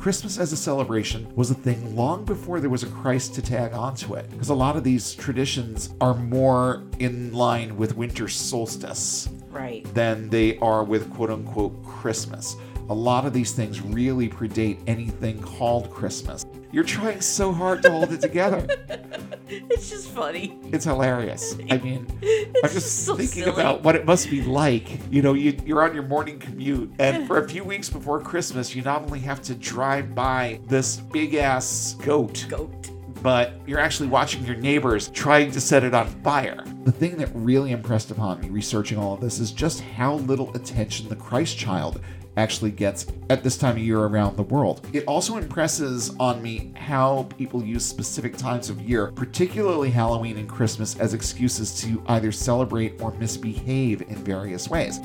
Christmas as a celebration was a thing long before there was a Christ to tag onto it, because a lot of these traditions are more in line with winter solstice Right. than they are with quote unquote Christmas. A lot of these things really predate anything called Christmas. You're trying so hard to hold it together. It's just funny. It's hilarious. I mean, I'm just so thinking silly. about what it must be like. You know, you, you're on your morning commute, and for a few weeks before Christmas, you not only have to drive by this big ass goat, Goat. but you're actually watching your neighbors trying to set it on fire. The thing that really impressed upon me researching all of this is just how little attention the Christ child actually gets at this time of year around the world. It also impresses on me how people use specific times of year, particularly Halloween and Christmas, as excuses to either celebrate or misbehave in various ways.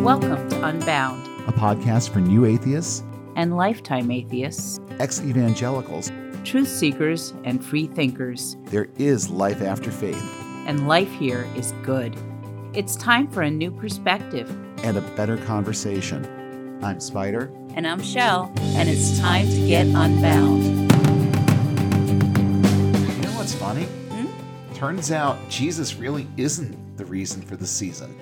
Welcome to Unbound A podcast for new atheists, and Lifetime Atheists, ex evangelicals. truth seekers, and free thinkers. There is life after faith And life here is good. It's time for a new perspective. And a better conversation. I'm Spider. And I'm Shell, and it's time to get unbound. You know what's funny? Hmm? Turns out Jesus really isn't the reason for the season.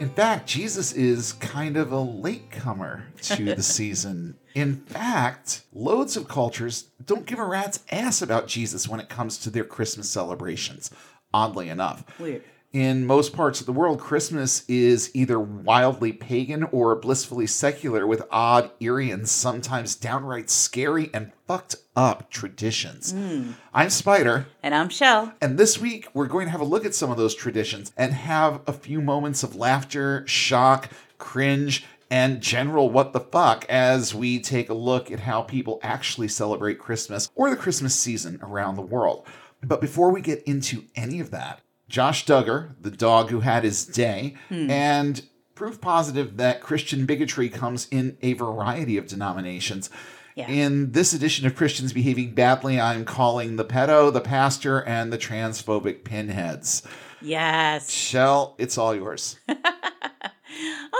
In fact, Jesus is kind of a latecomer to the season. In fact, loads of cultures don't give a rat's ass about Jesus when it comes to their Christmas celebrations, oddly enough. Weird. In most parts of the world, Christmas is either wildly pagan or blissfully secular with odd, eerie, and sometimes downright scary and fucked up traditions. Hmm. I'm Spider, And I'm Shell. and this week we're going to have a look at some of those traditions and have a few moments of laughter, shock, cringe, and general what the fuck as we take a look at how people actually celebrate Christmas or the Christmas season around the world. But before we get into any of that, Josh Duggar, the dog who had his day, hmm. and proof positive that Christian bigotry comes in a variety of denominations. Yeah. In this edition of Christians Behaving Badly, I'm calling the pedo, the pastor, and the transphobic pinheads. Yes. Shell, it's all yours.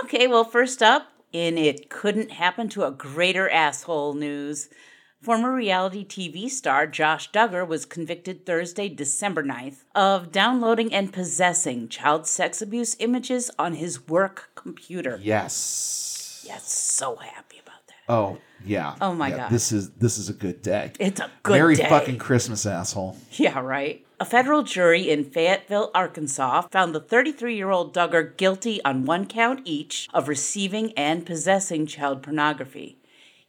Okay, well, first up, in It Couldn't Happen to a Greater Asshole news, former reality TV star Josh Duggar was convicted Thursday, December 9th, of downloading and possessing child sex abuse images on his work computer. Yes. Yes, so happy about that. Oh yeah. Oh, my Yeah, God. This is this is a good day. It's a good day. Merry day. fucking Christmas, asshole. Yeah, right. A federal jury in Fayetteville, Arkansas found the 33 year old Duggar guilty on one count each of receiving and possessing child pornography.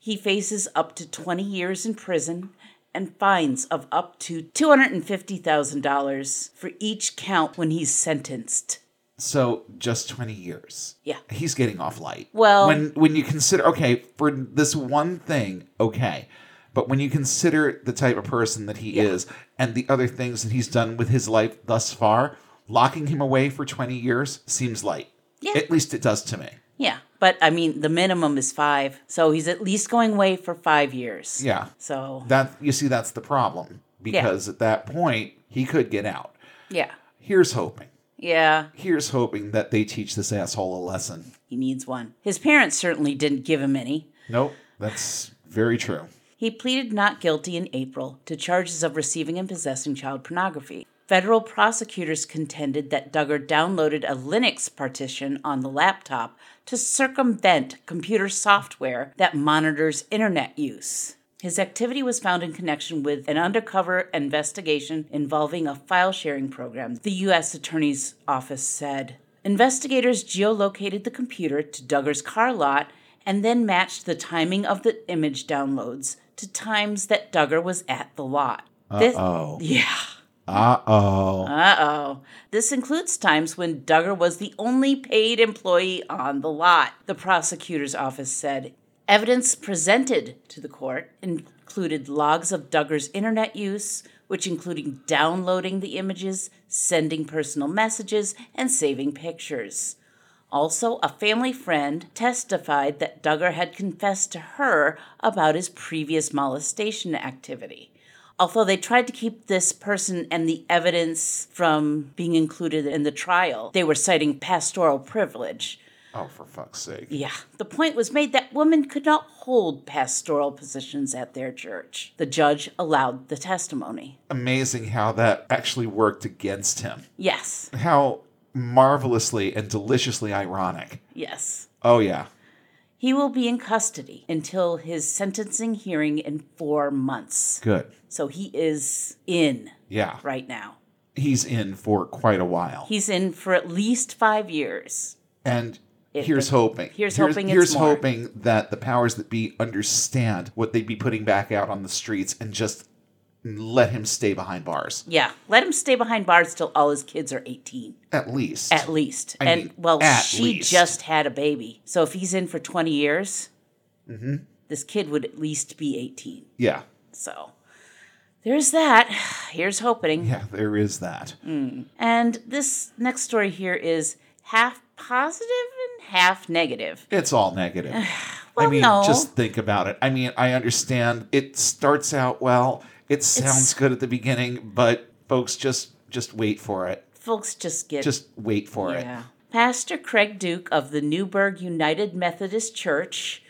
He faces up to 20 years in prison and fines of up to $250,000 for each count when he's sentenced. So just 20 years. Yeah. He's getting off light. Well- when when you consider okay, for this one thing, okay. But when you consider the type of person that he Yeah. is and the other things that he's done with his life thus far, locking him away for 20 years seems light. Yeah. At least it does to me. Yeah, but I mean, the minimum is five, so he's at least going away for five years. Yeah. So, That you see that's the problem because at that point he could get out. yeah. Here's hoping. Yeah, Here's hoping that they teach this asshole a lesson. he needs one. His parents certainly didn't give him any. Nope, that's very true. He pleaded not guilty in April to charges of receiving and possessing child pornography. Federal prosecutors contended that Duggar downloaded a Linux partition on the laptop to circumvent computer software that monitors internet use. His activity was found in connection with an undercover investigation involving a file sharing program, the U.S. Attorney's Office said. Investigators geolocated the computer to Duggar's car lot and then matched the timing of the image downloads to times that Duggar was at the lot. Uh-oh. yeah. Uh oh. Uh oh. This includes times when Duggar was the only paid employee on the lot, the prosecutor's office said. Evidence presented to the court included logs of Duggar's internet use, which including downloading the images, sending personal messages, and saving pictures. Also, a family friend testified that Duggar had confessed to her about his previous molestation activity. Although they tried to keep this person and the evidence from being included in the trial, they were citing pastoral privilege. Oh, for fuck's sake. Yeah, the point was made that women could not hold pastoral positions at their church. The judge allowed the testimony. Amazing how that actually worked against him. Yes, How marvelously and deliciously ironic. yes. Oh, yeah. He will be in custody until his sentencing hearing in four months. Good. So he is in Yeah. right now. He's in for quite a while. He's in for at least five years. And If here's hoping. here's hoping it's here's hoping that the powers that be understand what they'd be putting back out on the streets and just let him stay behind bars. Yeah, let him stay behind bars till all his kids are 18, At least. at least. I and mean, well, she least. just had a baby. So if he's in for 20 years, Mm-hmm. this kid would at least be 18. yeah. So there's that. Here's hoping. Yeah, there is that. And this next story here is half positive and half negative. It's all negative. I mean, no. just think about it. I mean, I understand it starts out well. It sounds good at the beginning, but folks just just wait for it. Folks just get Just wait for it. Yeah. Pastor Craig Duke of the Newburgh United Methodist Church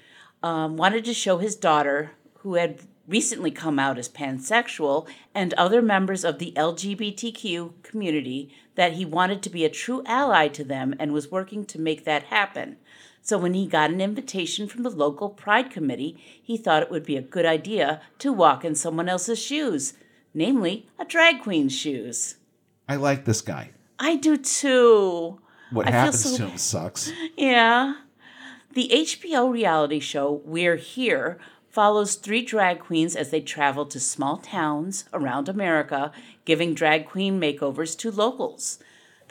um, wanted to show his daughter, who had recently come out as pansexual, and other members of the LGBTQ community that he wanted to be a true ally to them and was working to make that happen. So when he got an invitation from the local Pride Committee, he thought it would be a good idea to walk in someone else's shoes, namely a drag queen's shoes. I like this guy. I do too. What I happens so to him sucks. Yeah. The HBO reality show We're Here follows three drag queens as they travel to small towns around America, giving drag queen makeovers to locals.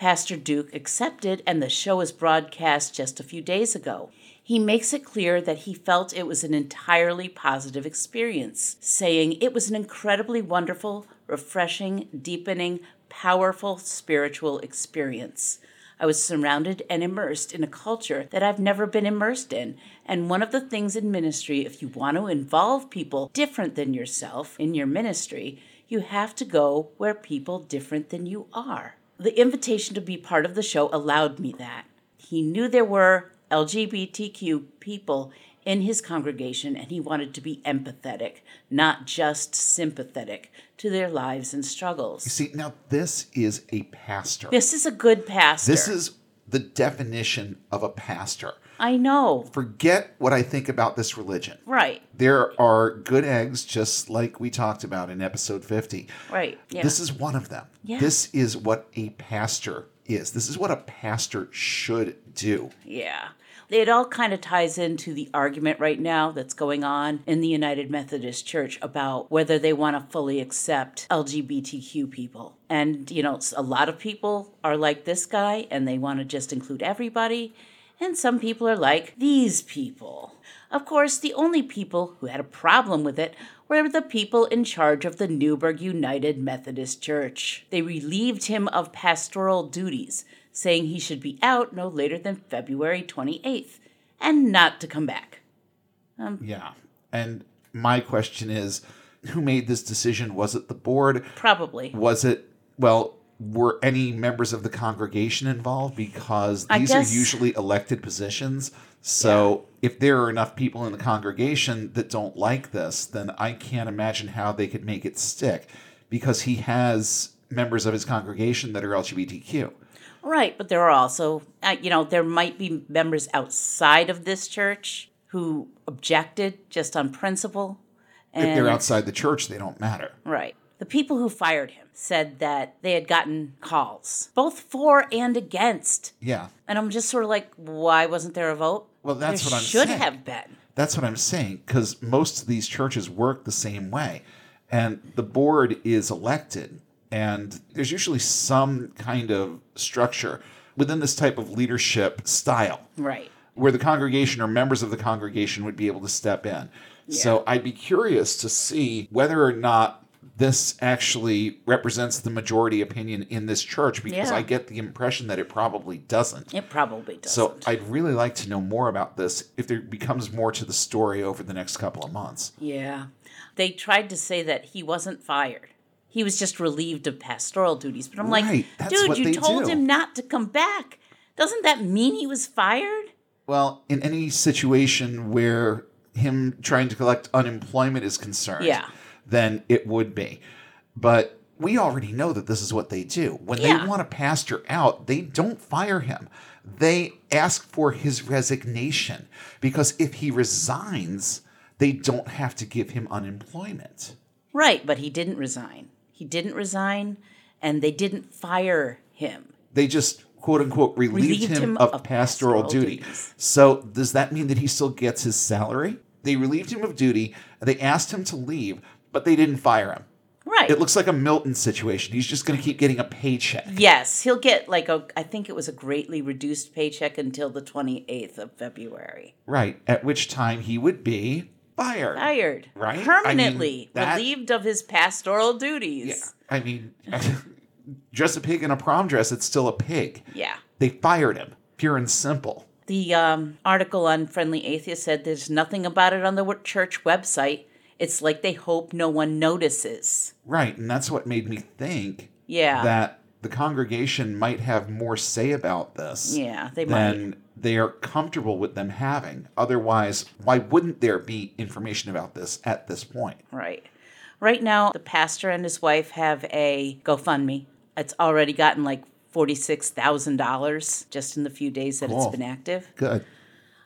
Pastor Duke accepted, and the show was broadcast just a few days ago. He makes it clear that he felt it was an entirely positive experience, saying it was an incredibly wonderful, refreshing, deepening, powerful spiritual experience. I was surrounded and immersed in a culture that I've never been immersed in. And one of the things in ministry, if you want to involve people different than yourself in your ministry, you have to go where people different than you are. The invitation to be part of the show allowed me that. He knew there were LGBTQ people in his congregation and he wanted to be empathetic, not just sympathetic to their lives and struggles. You see, now this is a pastor. This is a good pastor. This is the definition of a pastor. I know. Forget what I think about this religion. Right. There are good eggs, just like we talked about in episode 50. Right. Yeah. This is one of them. Yeah. This is what a pastor is. This is what a pastor should do. yeah. It all kind of ties into the argument right now that's going on in the United Methodist Church about whether they want to fully accept LGBTQ people. And, you know, a lot of people are like this guy and they want to just include everybody. And some people are like these people. Of course, the only people who had a problem with it were the people in charge of the Newburgh United Methodist Church. They relieved him of pastoral duties, saying he should be out no later than February 28th and not to come back. Um, yeah. And my question is who made this decision? Was it the board? Probably. Was it, well, were any members of the congregation involved? Because I these guess- are usually elected positions. So if there are enough people in the congregation that don't like this, then I can't imagine how they could make it stick because he has members of his congregation that are LGBTQ. Right, but there are also, uh, you know, there might be members outside of this church who objected just on principle. If And they're outside the church, they don't matter. Right. The people who fired him said that they had gotten calls, both for and against. Yeah. And I'm just sort of like, why wasn't there a vote? Well, that's there what I'm should saying. have been. That's what I'm saying because most of these churches work the same way, and the board is elected, and there's usually some kind of structure within this type of leadership style Right. where the congregation or members of the congregation would be able to step in. So I'd be curious to see whether or not this actually represents the majority opinion in this church because Yeah. I get the impression that it probably doesn't. It probably doesn't. So I'd really like to know more about this if there becomes more to the story over the next couple of months. yeah. They tried to say that he wasn't fired. He was just relieved of pastoral duties. But I'm Right, like, dude, you told do. him not to come back. Doesn't that mean he was fired? Well, in any situation where him trying to collect unemployment is concerned, Yeah. Then it would be. But we already know that this is what they do. When Yeah. they want a pastor out, they don't fire him. They ask for his resignation because if he resigns, they don't have to give him unemployment. Right, but he didn't resign. He didn't resign, and they didn't fire him. They just quote unquote relieved, Relieved him, him of, of pastoral, pastoral duty. duties. So does that mean that he still gets his salary? They relieved him of duty. They asked him to leave, but they didn't fire him. Right. It looks like a Milton situation. He's just going to keep getting a paycheck. yes, he'll get like a, I think it was a greatly reduced paycheck until the 28th of February. Right. At which time he would be fired. Fired. Right? I mean, Permanently that- relieved of his pastoral duties. Yeah. I mean, dress a pig in a prom dress, it's still a pig. Yeah. They fired him, pure and simple. The um, article on Friendly Atheist said there's nothing about it on the church website. It's like they hope no one notices. Right. And that's what made me think Yeah. that the congregation might have more say about this yeah, they might. than they are comfortable with them having. Otherwise, why wouldn't there be information about this at this point? Right. Right now, the pastor and his wife have a GoFundMe. It's already gotten like $46,000 just in the few days that Cool. it's been active. Good.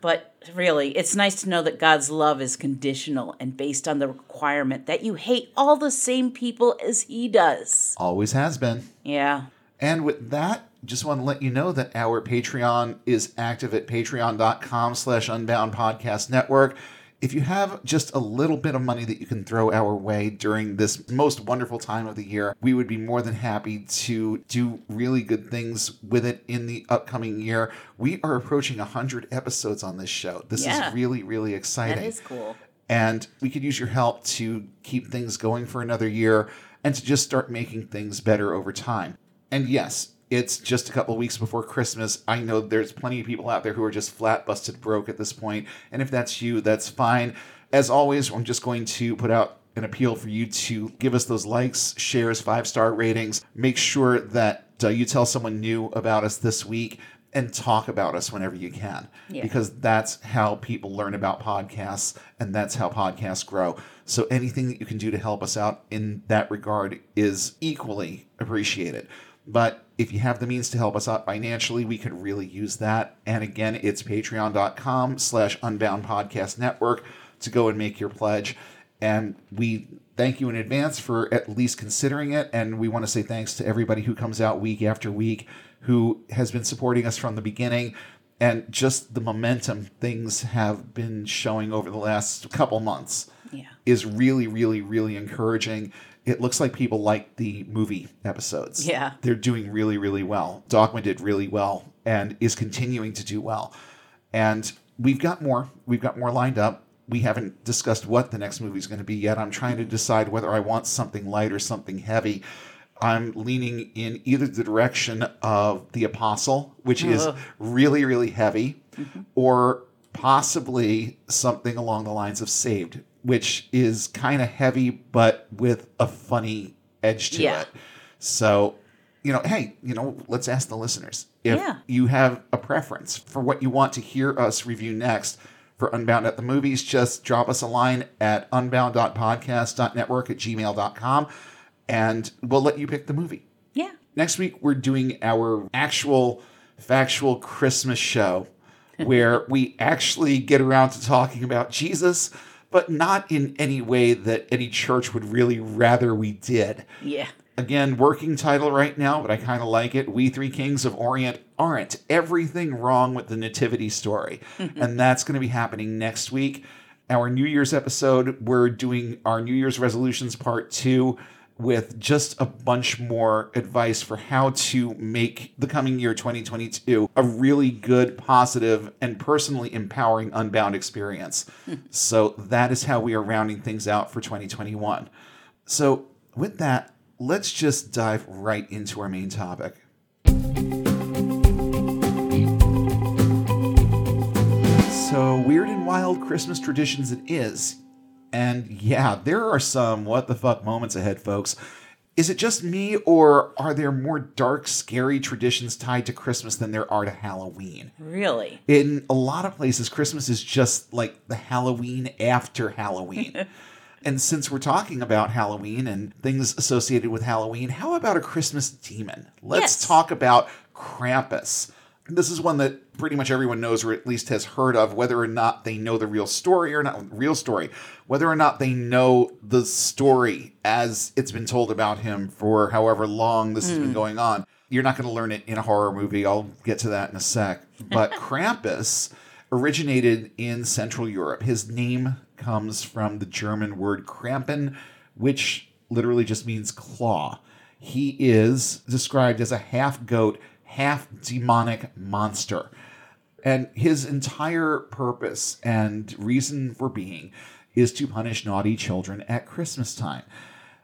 But really, it's nice to know that God's love is conditional and based on the requirement that you hate all the same people as He does. Always has been. Yeah. And with that, just want to let you know that our Patreon is active at patreon.com slash unbound podcast network. If you have just a little bit of money that you can throw our way during this most wonderful time of the year, we would be more than happy to do really good things with it in the upcoming year. We are approaching 100 episodes on this show. This Yeah. is really, really exciting. That is cool. And we could use your help to keep things going for another year and to just start making things better over time. And yes, it's just a couple of weeks before Christmas. I know there's plenty of people out there who are just flat busted broke at this point. And if that's you, that's fine. As always, I'm just going to put out an appeal for you to give us those likes, shares, five star ratings. Make sure that uh, you tell someone new about us this week and talk about us whenever you can Yeah. because that's how people learn about podcasts and that's how podcasts grow. So anything that you can do to help us out in that regard is equally appreciated. But if you have the means to help us out financially, we could really use that. And again, it's patreon.com slash unbound podcast network to go and make your pledge. And we thank you in advance for at least considering it. And we want to say thanks to everybody who comes out week after week, who has been supporting us from the beginning. And just the momentum things have been showing over the last couple months Yeah. is really, really, really encouraging. It looks like people like the movie episodes. Yeah. They're doing really, really well. Dogma did really well and is continuing to do well. And we've got more. We've got more lined up. We haven't discussed what the next movie is going to be yet. I'm trying to decide whether I want something light or something heavy. I'm leaning in either the direction of The Apostle, which is really, really heavy, mm-hmm. or possibly something along the lines of Saved, which is kind of heavy, but with a funny edge to Yeah. it. So, you know, hey, you know, let's ask the listeners if Yeah. you have a preference for what you want to hear us review next for Unbound at the Movies, just drop us a line at unbound.podcast.network at gmail.com and we'll let you pick the movie. Yeah. Next week, we're doing our actual factual Christmas show where we actually get around to talking about Jesus, but not in any way that any church would really rather we did. Yeah. Again, working title right now, but I kind of like it. We Three Kings of Orient aren't everything wrong with the Nativity story. Mm-hmm. and that's going to be happening next week. Our New Year's episode, we're doing our New Year's resolutions part two with just a bunch more advice for how to make the coming year 2022 a really good, positive, and personally empowering Unbound experience. Hmm. so that is how we are rounding things out for 2021. So, with that, let's just dive right into our main topic. So, weird and wild Christmas traditions it is. And yeah, there are some what the fuck moments ahead, folks. Is it just me, or are there more dark, scary traditions tied to Christmas than there are to Halloween? Really? In a lot of places, Christmas is just like the Halloween after Halloween. and since we're talking about Halloween and things associated with Halloween, how about a Christmas demon? Let's Yes. talk about Krampus. This is one that pretty much everyone knows or at least has heard of, whether or not they know the real story or not real story, whether or not they know the story as it's been told about him for however long this has been hmm. going on. You're not going to learn it in a horror movie. I'll get to that in a sec. But Krampus originated in Central Europe. His name comes from the German word Krampen, which literally just means claw. He is described as a half goat, half demonic monster. And his entire purpose and reason for being is to punish naughty children at Christmas time.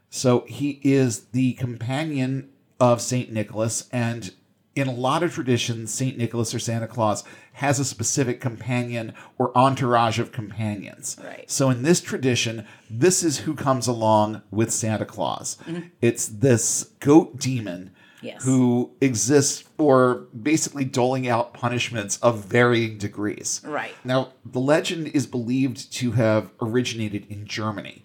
So he is the companion of St. Nicholas, and in a lot of traditions, St. Nicholas or Santa Claus has a specific companion or entourage of companions. Right. So in this tradition, this is who comes along with Santa Claus. Mm-hmm. It's this goat demon Yes. who exists for basically doling out punishments of varying degrees. Right. Now, the legend is believed to have originated in Germany,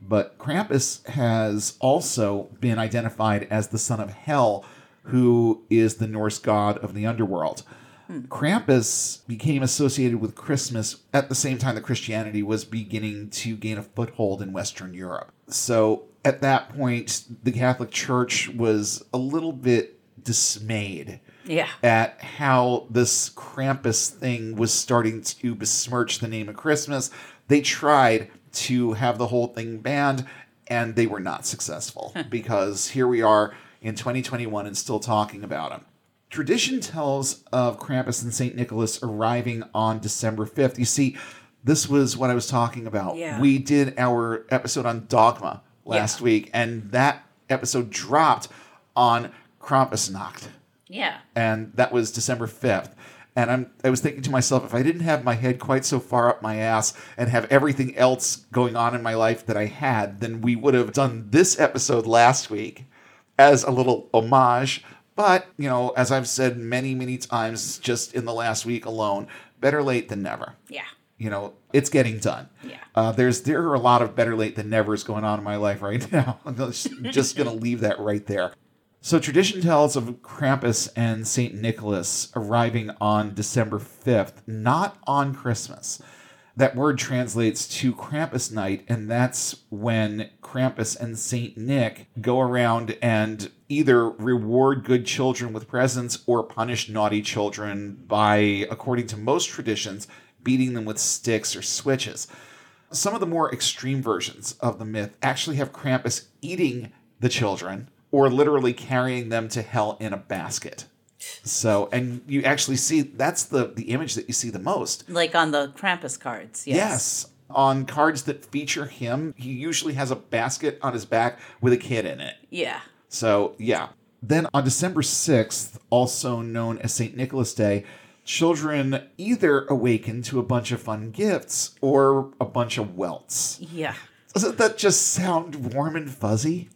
but Krampus has also been identified as the son of Hel, who is the Norse god of the underworld. Hmm. Krampus became associated with Christmas at the same time that Christianity was beginning to gain a foothold in Western Europe. So at that point, the Catholic Church was a little bit dismayed Yeah. at how this Krampus thing was starting to besmirch the name of Christmas. They tried to have the whole thing banned, and they were not successful because here we are in 2021 and still talking about him. Tradition tells of Krampus and St. Nicholas arriving on December 5th. You see, this was what I was talking about. Yeah. We did our episode on Dogma last Yeah. week, and that episode dropped on Krampusnacht Yeah. and that was December 5th. And I'm I was thinking to myself, if I didn't have my head quite so far up my ass and have everything else going on in my life that I had, then we would have done this episode last week as a little homage. But, you know, as I've said many, many times just in the last week alone, better late than never. Yeah. You know, it's getting done. Yeah. Uh, there's there are a lot of better late than nevers going on in my life right now. I'm just, gonna leave that right there. So tradition tells of Krampus and Saint Nicholas arriving on December 5th, not on Christmas. That word translates to Krampus night, and that's when Krampus and Saint Nick go around and either reward good children with presents or punish naughty children by, according to most traditions, beating them with sticks or switches. Some of the more extreme versions of the myth actually have Krampus eating the children or literally carrying them to hell in a basket. So, and you actually see that's the the image that you see the most. Like on the Krampus cards. Yes. Yes. On cards that feature him, he usually has a basket on his back with a kid in it. Yeah. So, yeah. Then on December 6th, also known as St. Nicholas Day, children either awaken to a bunch of fun gifts or a bunch of welts. Yeah. Doesn't that just sound warm and fuzzy?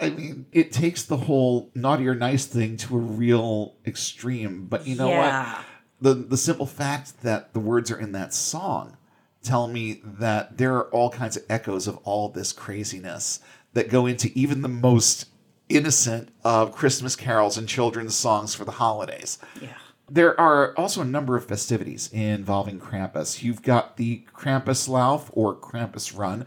I mean, it takes the whole naughty or nice thing to a real extreme, but you know Yeah. what? The the simple fact that the words are in that song tell me that there are all kinds of echoes of all this craziness that go into even the most innocent of Christmas carols and children's songs for the holidays. Yeah. There are also a number of festivities involving Krampus. You've got the Krampuslauf or Krampus Run,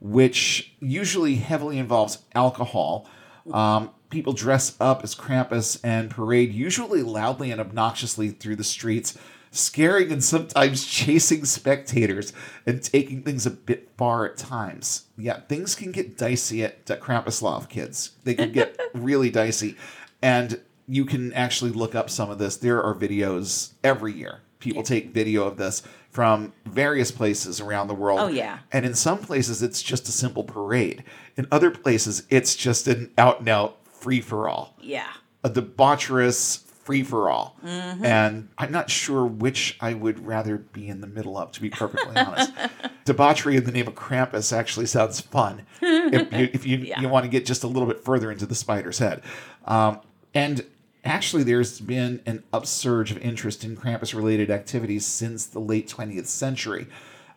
which usually heavily involves alcohol. Um, people dress up as Krampus and parade usually loudly and obnoxiously through the streets, scaring and sometimes chasing spectators and taking things a bit far at times. Yeah, things can get dicey at, at Krampuslauf, kids. They can get really dicey. And you can actually look up some of this. There are videos every year. People take video of this from various places around the world. Oh, yeah. And in some places, it's just a simple parade. In other places, it's just an out and out free for all. Yeah. A debaucherous free for all. And I'm not sure which I would rather be in the middle of, to be perfectly honest. Debauchery in the name of Krampus actually sounds fun if you, if you, Yeah. you want to get just a little bit further into the spider's head. Um, and actually, there's been an upsurge of interest in Krampus related activities since the late 20th century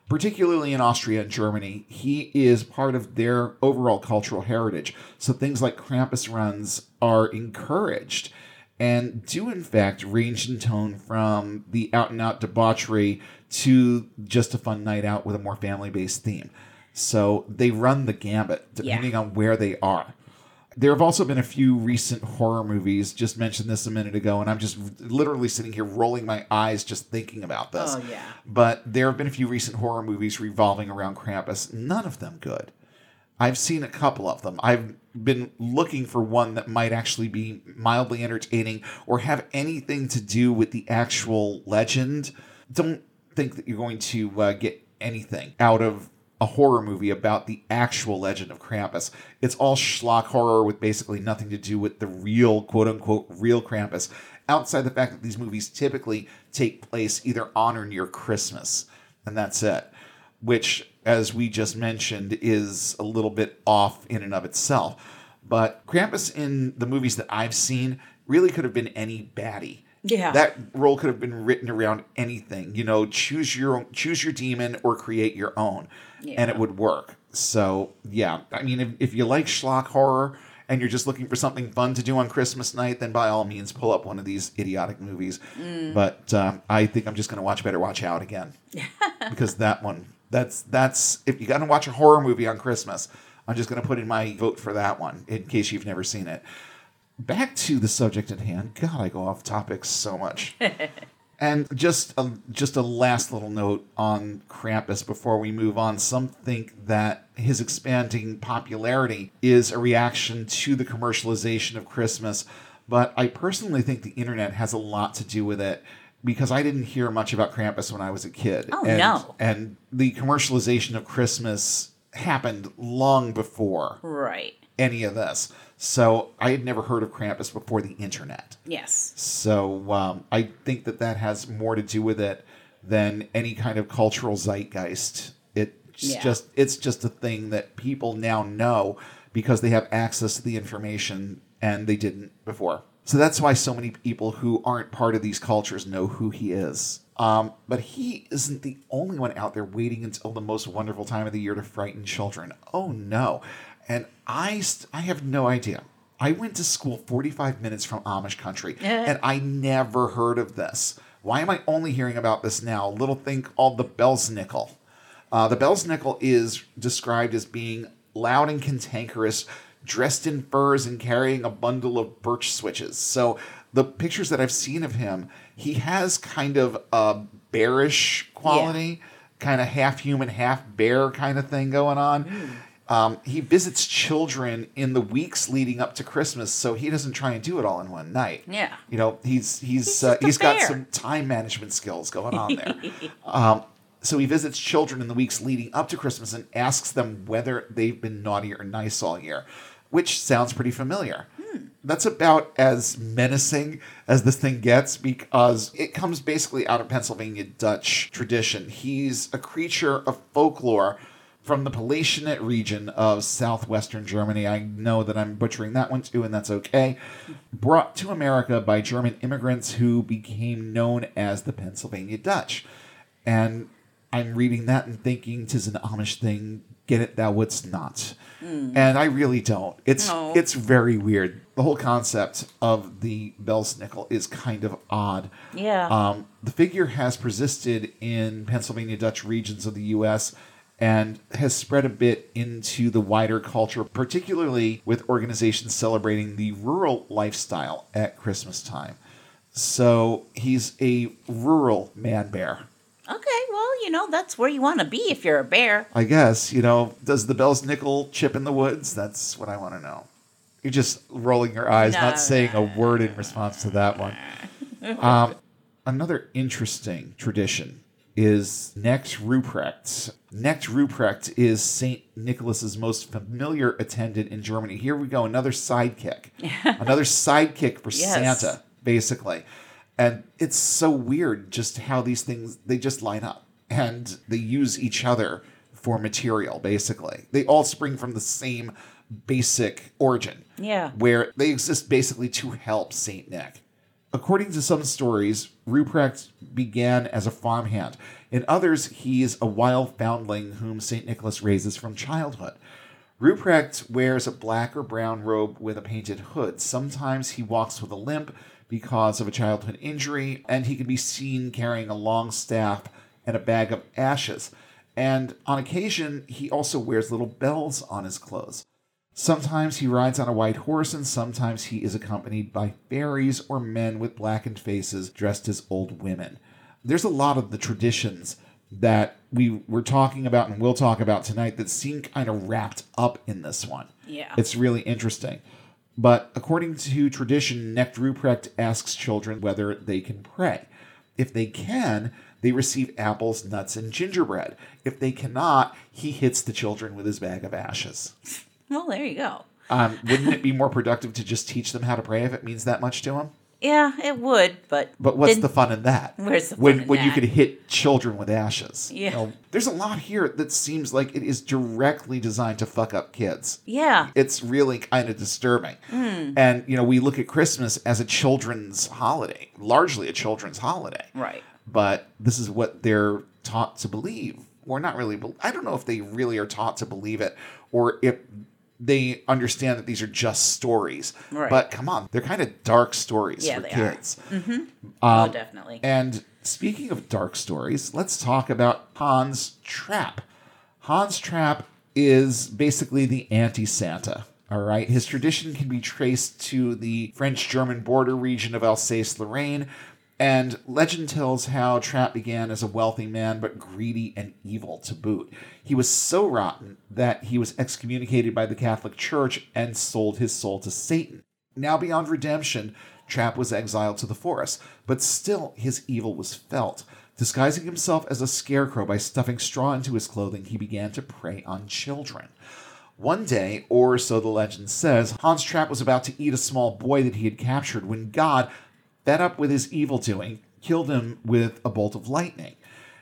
particularly in Austria and Germany, he is part of their overall cultural heritage. So things like Krampus runs are encouraged and do, in fact, range in tone from the out and out debauchery to just a fun night out with a more family based theme. So they run the gambit depending on where they are. There have also been a few recent horror movies. Just mentioned this a minute ago, and I'm just literally sitting here rolling my eyes just thinking about this. Oh, yeah. But there have been a few recent horror movies revolving around Krampus. None of them good. I've seen a couple of them. I've been looking for one that might actually be mildly entertaining or have anything to do with the actual legend. Don't think that you're going to uh, get anything out of a horror movie about the actual legend of Krampus. It's all schlock horror with basically nothing to do with the real, quote unquote, real Krampus, outside the fact that these movies typically take place either on or near Christmas. And that's it which, as we just mentioned, is a little bit off in and of itself. But Krampus in the movies that I've seen really could have been any baddie. Yeah. That role could have been written around anything. You know, choose your own, choose your demon or create your own, and it would work. So yeah, I mean, if, if you like schlock horror and you're just looking for something fun to do on Christmas night, then by all means pull up one of these idiotic movies. But um, I think I'm just going to watch Better Watch Out again because that one that's that's if you got to watch a horror movie on Christmas, I'm just going to put in my vote for that one in case you've never seen it. Back to the subject at hand. God, I go off topic so much. and just a, just a last little note on Krampus before we move on. Some think that his expanding popularity is a reaction to the commercialization of Christmas, but I personally think the internet has a lot to do with it because I didn't hear much about Krampus when I was a kid. Oh, and, no. And the commercialization of Christmas happened long before Right. any of this. So I had never heard of Krampus before the internet. Yes. So um, I think that that has more to do with it than any kind of cultural zeitgeist. It's Yeah. just it's just a thing that people now know because they have access to the information and they didn't before. So that's why so many people who aren't part of these cultures know who he is. Um, but he isn't the only one out there waiting until the most wonderful time of the year to frighten children. Oh no. And I, st- I have no idea. I went to school 45 minutes from Amish country and I never heard of this. Why am I only hearing about this now? A little thing called the Belsnickel. Uh, the Belsnickel is described as being loud and cantankerous, dressed in furs and carrying a bundle of birch switches. So the pictures that I've seen of him, he has kind of a bearish quality, kind of half human, half bear kind of thing going on. Um, he visits children in the weeks leading up to Christmas, so he doesn't try and do it all in one night. Yeah. you know he's he's He's uh, he's got some time management skills going on there. um, so he visits children in the weeks leading up to Christmas and asks them whether they've been naughty or nice all year, which sounds pretty familiar. That's about as menacing as this thing gets because it comes basically out of Pennsylvania Dutch tradition. He's a creature of folklore from the Palatinate region of southwestern Germany. I know that I'm butchering that one too, and that's okay. Brought to America by German immigrants who became known as the Pennsylvania Dutch. And I'm reading that and thinking tis an Amish thing. Get it? Thou wouldst not. And I really don't. It's No. it's very weird. The whole concept of the Belsnickel is kind of odd. Yeah. Um, the figure has persisted in Pennsylvania Dutch regions of the U.S. and has spread a bit into the wider culture, particularly with organizations celebrating the rural lifestyle at Christmas time. So he's a rural man bear. okay. Well, you know that's where you want to be if you're a bear. I guess, you know, does the Belsnickel chip in the woods? That's what I want to know. You're just rolling your eyes, No. not saying a word in response to that one. Um, another interesting tradition is Knecht Ruprecht. Knecht Ruprecht is St. Nicholas's most familiar attendant in Germany. Here we go, another sidekick. another sidekick for Yes. Santa. basically. And it's so weird just how these things they just line up and they use each other for material basically. They all spring from the same basic origin. Yeah. Where they exist basically to help Saint Nick. According to some stories, Ruprecht began as a farmhand. In others, he's a wild foundling whom St. Nicholas raises from childhood. Ruprecht wears a black or brown robe with a painted hood. Sometimes he walks with a limp because of a childhood injury, and he can be seen carrying a long staff and a bag of ashes. And on occasion, he also wears little bells on his clothes. Sometimes he rides on a white horse, and sometimes he is accompanied by fairies or men with blackened faces dressed as old women. There's a lot of the traditions that we were talking about and we'll talk about tonight that seem kind of wrapped up in this one. Yeah. It's really interesting. But according to tradition, Knecht Ruprecht asks children whether they can pray. If they can, they receive apples, nuts, and gingerbread. If they cannot, he hits the children with his bag of ashes. Well, there you go. Um, wouldn't it be more productive to just teach them how to pray if it means that much to them? Yeah, it would, but But what's then- the fun in that? Where's the when when you that? could hit children with ashes? You Yeah. know, there's a lot here that seems like it is directly designed to fuck up kids. Yeah, It's really kind of disturbing. Hmm. And you know, we look at Christmas as a children's holiday, largely a children's holiday. right. But this is what they're taught to believe, or not really. I don't know if they really are taught to believe it, or if they understand that these are just stories. Right. But come on, they're kind of dark stories Yeah, for they are. kids. Mm-hmm. Um, oh, definitely. And speaking of dark stories, let's talk about Hans Trapp. Hans Trapp is basically the anti Santa. All right. His tradition can be traced to the French German border region of Alsace Lorraine. And legend tells how Trapp began as a wealthy man, but greedy and evil to boot. He was so rotten that he was excommunicated by the Catholic Church and sold his soul to Satan. Now, beyond redemption, Trapp was exiled to the forest, but still his evil was felt. Disguising himself as a scarecrow by stuffing straw into his clothing, he began to prey on children. One day, or so the legend says, Hans Trapp was about to eat a small boy that he had captured when God, fed up with his evil doing, killed him with a bolt of lightning.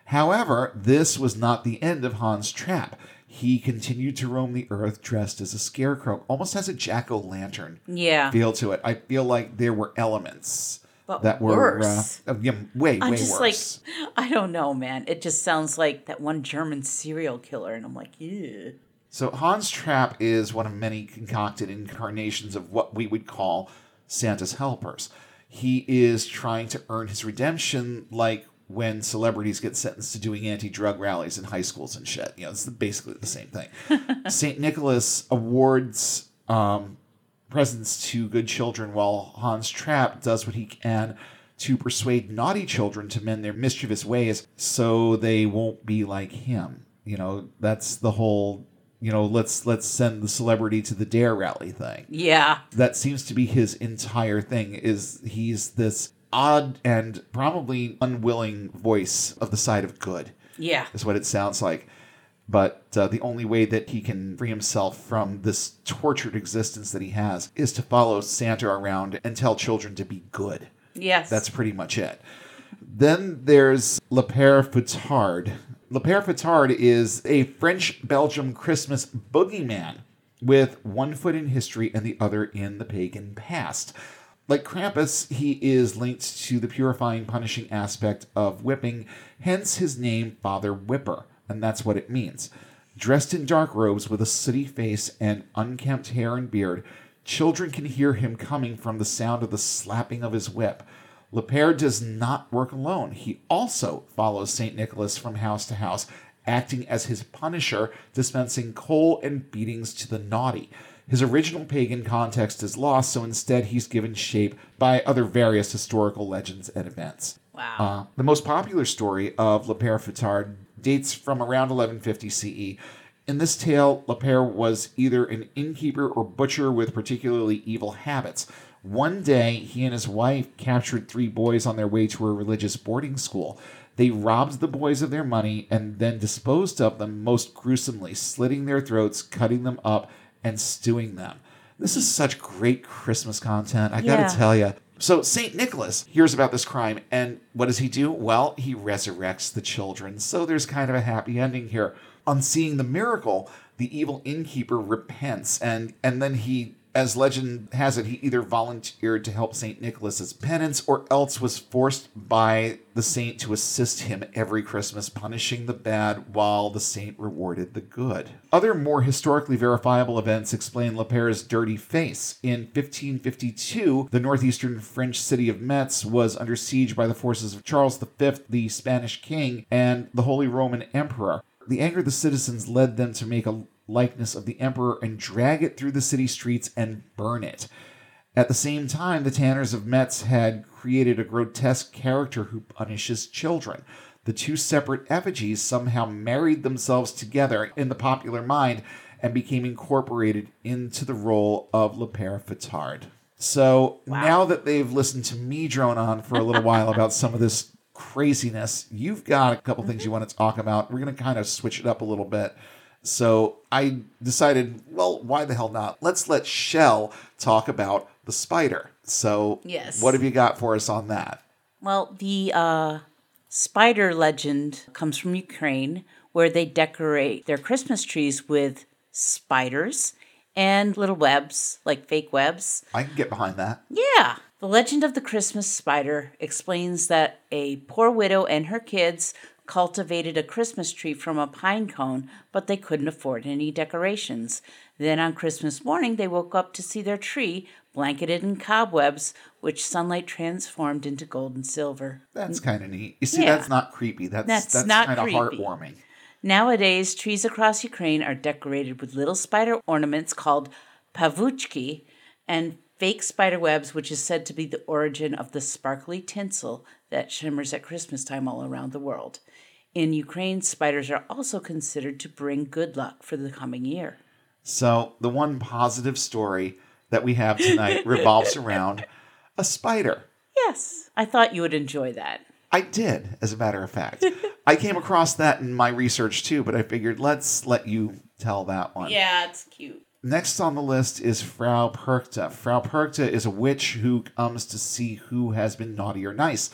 However, this was not the end of Hans Trapp. He continued to roam the earth dressed as a scarecrow, almost has a jack o' lantern Yeah. feel to it. I feel like there were elements But that were worse. Uh, yeah, way I'm way just worse. like, I don't know, man. It just sounds like that one German serial killer, and I'm like, yeah. So Hans Trapp is one of many concocted incarnations of what we would call Santa's helpers. He is trying to earn his redemption like when celebrities get sentenced to doing anti-drug rallies in high schools and shit. You know, it's basically the same thing. St. Nicholas awards um, presents to good children while Hans Trapp does what he can to persuade naughty children to mend their mischievous ways so they won't be like him. You know, that's the whole, you know, let's let's send the celebrity to the dare rally thing. Yeah. That seems to be his entire thing is he's this odd and probably unwilling voice of the side of good Yeah. is what it sounds like. But uh, the only way that he can free himself from this tortured existence that he has is to follow Santa around and tell children to be good. Yes. That's pretty much it. Then there's Le Père Fouettard. Le Père Fouettard is a French Belgium Christmas boogeyman with one foot in history and the other in the pagan past. Like Krampus, he is linked to the purifying, punishing aspect of whipping, hence his name, Father Whipper, and that's what it means. Dressed in dark robes with a sooty face and unkempt hair and beard, children can hear him coming from the sound of the slapping of his whip. Le Père does not work alone. He also follows St. Nicholas from house to house, acting as his punisher, dispensing coal and beatings to the naughty. His original pagan context is lost, so instead he's given shape by other various historical legends and events. Wow. Uh, the most popular story of Le Père Fouettard dates from around 1150 CE. In this tale, Le Père was either an innkeeper or butcher with particularly evil habits. One day, he and his wife captured three boys on their way to a religious boarding school. They robbed the boys of their money and then disposed of them most gruesomely, slitting their throats, cutting them up, and stewing them. This is such great Christmas content. I Yeah. gotta tell you, So St. Nicholas hears about this crime, and what does he do? Well, he resurrects the children. So there's kind of a happy ending here. On seeing the miracle, the evil innkeeper repents, and and then he as legend has it, he either volunteered to help St. Nicholas's penance or else was forced by the saint to assist him every Christmas, punishing the bad while the saint rewarded the good. Other more historically verifiable events explain Le Père's dirty face. In 1552, the northeastern French city of Metz was under siege by the forces of Charles V, the Spanish king, and the Holy Roman Emperor. The anger of the citizens led them to make a likeness of the emperor and drag it through the city streets and burn it. At the same time, the Tanners of Metz had created a grotesque character who punishes children. The two separate effigies somehow married themselves together in the popular mind and became incorporated into the role of Le Père Fouettard. So wow. now that they've listened to me drone on for a little while about some of this craziness, you've got a couple things you want to talk about. We're going to kind of switch it up a little bit. So I decided, well, why the hell not? Let's let Shell talk about the spider. So, yes. what have you got for us on that? Well, the uh, spider legend comes from Ukraine, where they decorate their Christmas trees with spiders and little webs, like fake webs. I can get behind that. Yeah. The legend of the Christmas spider explains that a poor widow and her kids cultivated a Christmas tree from a pine cone, but they couldn't afford any decorations. Then on Christmas morning, they woke up to see their tree blanketed in cobwebs, which sunlight transformed into gold and silver. That's kind of neat. You see, yeah. that's not creepy. That's that's, that's kind of heartwarming. Nowadays, trees across Ukraine are decorated with little spider ornaments called pavuchki and fake spider webs, which is said to be the origin of the sparkly tinsel that shimmers at Christmas time all around the world. In Ukraine, spiders are also considered to bring good luck for the coming year. So, the one positive story that we have tonight revolves around a spider. Yes, I thought you would enjoy that. I did, as a matter of fact. I came across that in my research too, but I figured let's let you tell that one. Yeah, it's cute. Next on the list is Frau Perchta. Frau Perchta is a witch who comes to see who has been naughty or nice.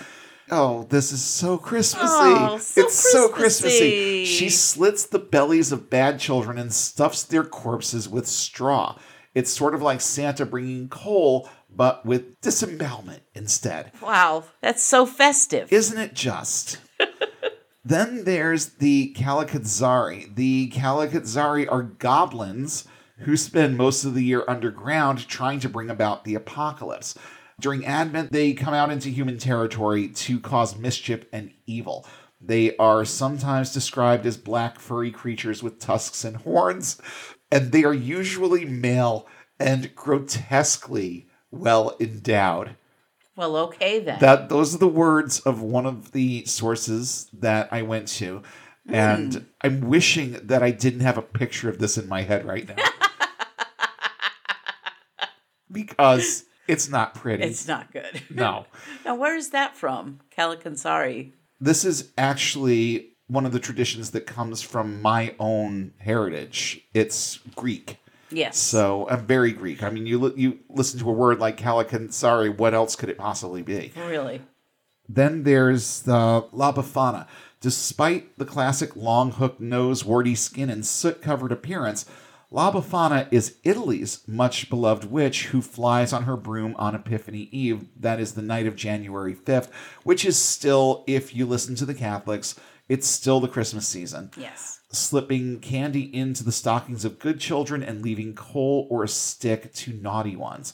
Oh, this is so Christmassy. Oh, so it's Christmassy. so Christmassy. She slits the bellies of bad children and stuffs their corpses with straw. It's sort of like Santa bringing coal, but with disembowelment instead. Wow, that's so festive. Isn't it just? then there's the Kalakatzari. The Kalakatzari are goblins who spend most of the year underground trying to bring about the apocalypse. During Advent, they come out into human territory to cause mischief and evil. They are sometimes described as black furry creatures with tusks and horns, and they are usually male and grotesquely well endowed. Well, okay then. That those are the words of one of the sources that I went to. Mm. And I'm wishing that I didn't have a picture of this in my head right now. because it's not pretty. It's not good. No. now, where is that from? Kalakansari. This is actually one of the traditions that comes from my own heritage. It's Greek. Yes. So I'm very Greek. I mean, you you listen to a word like Kalakansari, what else could it possibly be? Really? Then there's the La Befana. Despite the classic long hook nose, warty skin, and soot covered appearance, La Befana is Italy's much beloved witch who flies on her broom on Epiphany Eve. That is the night of January 5th, which is still, if you listen to the Catholics, it's still the Christmas season. Yes. Slipping candy into the stockings of good children and leaving coal or a stick to naughty ones.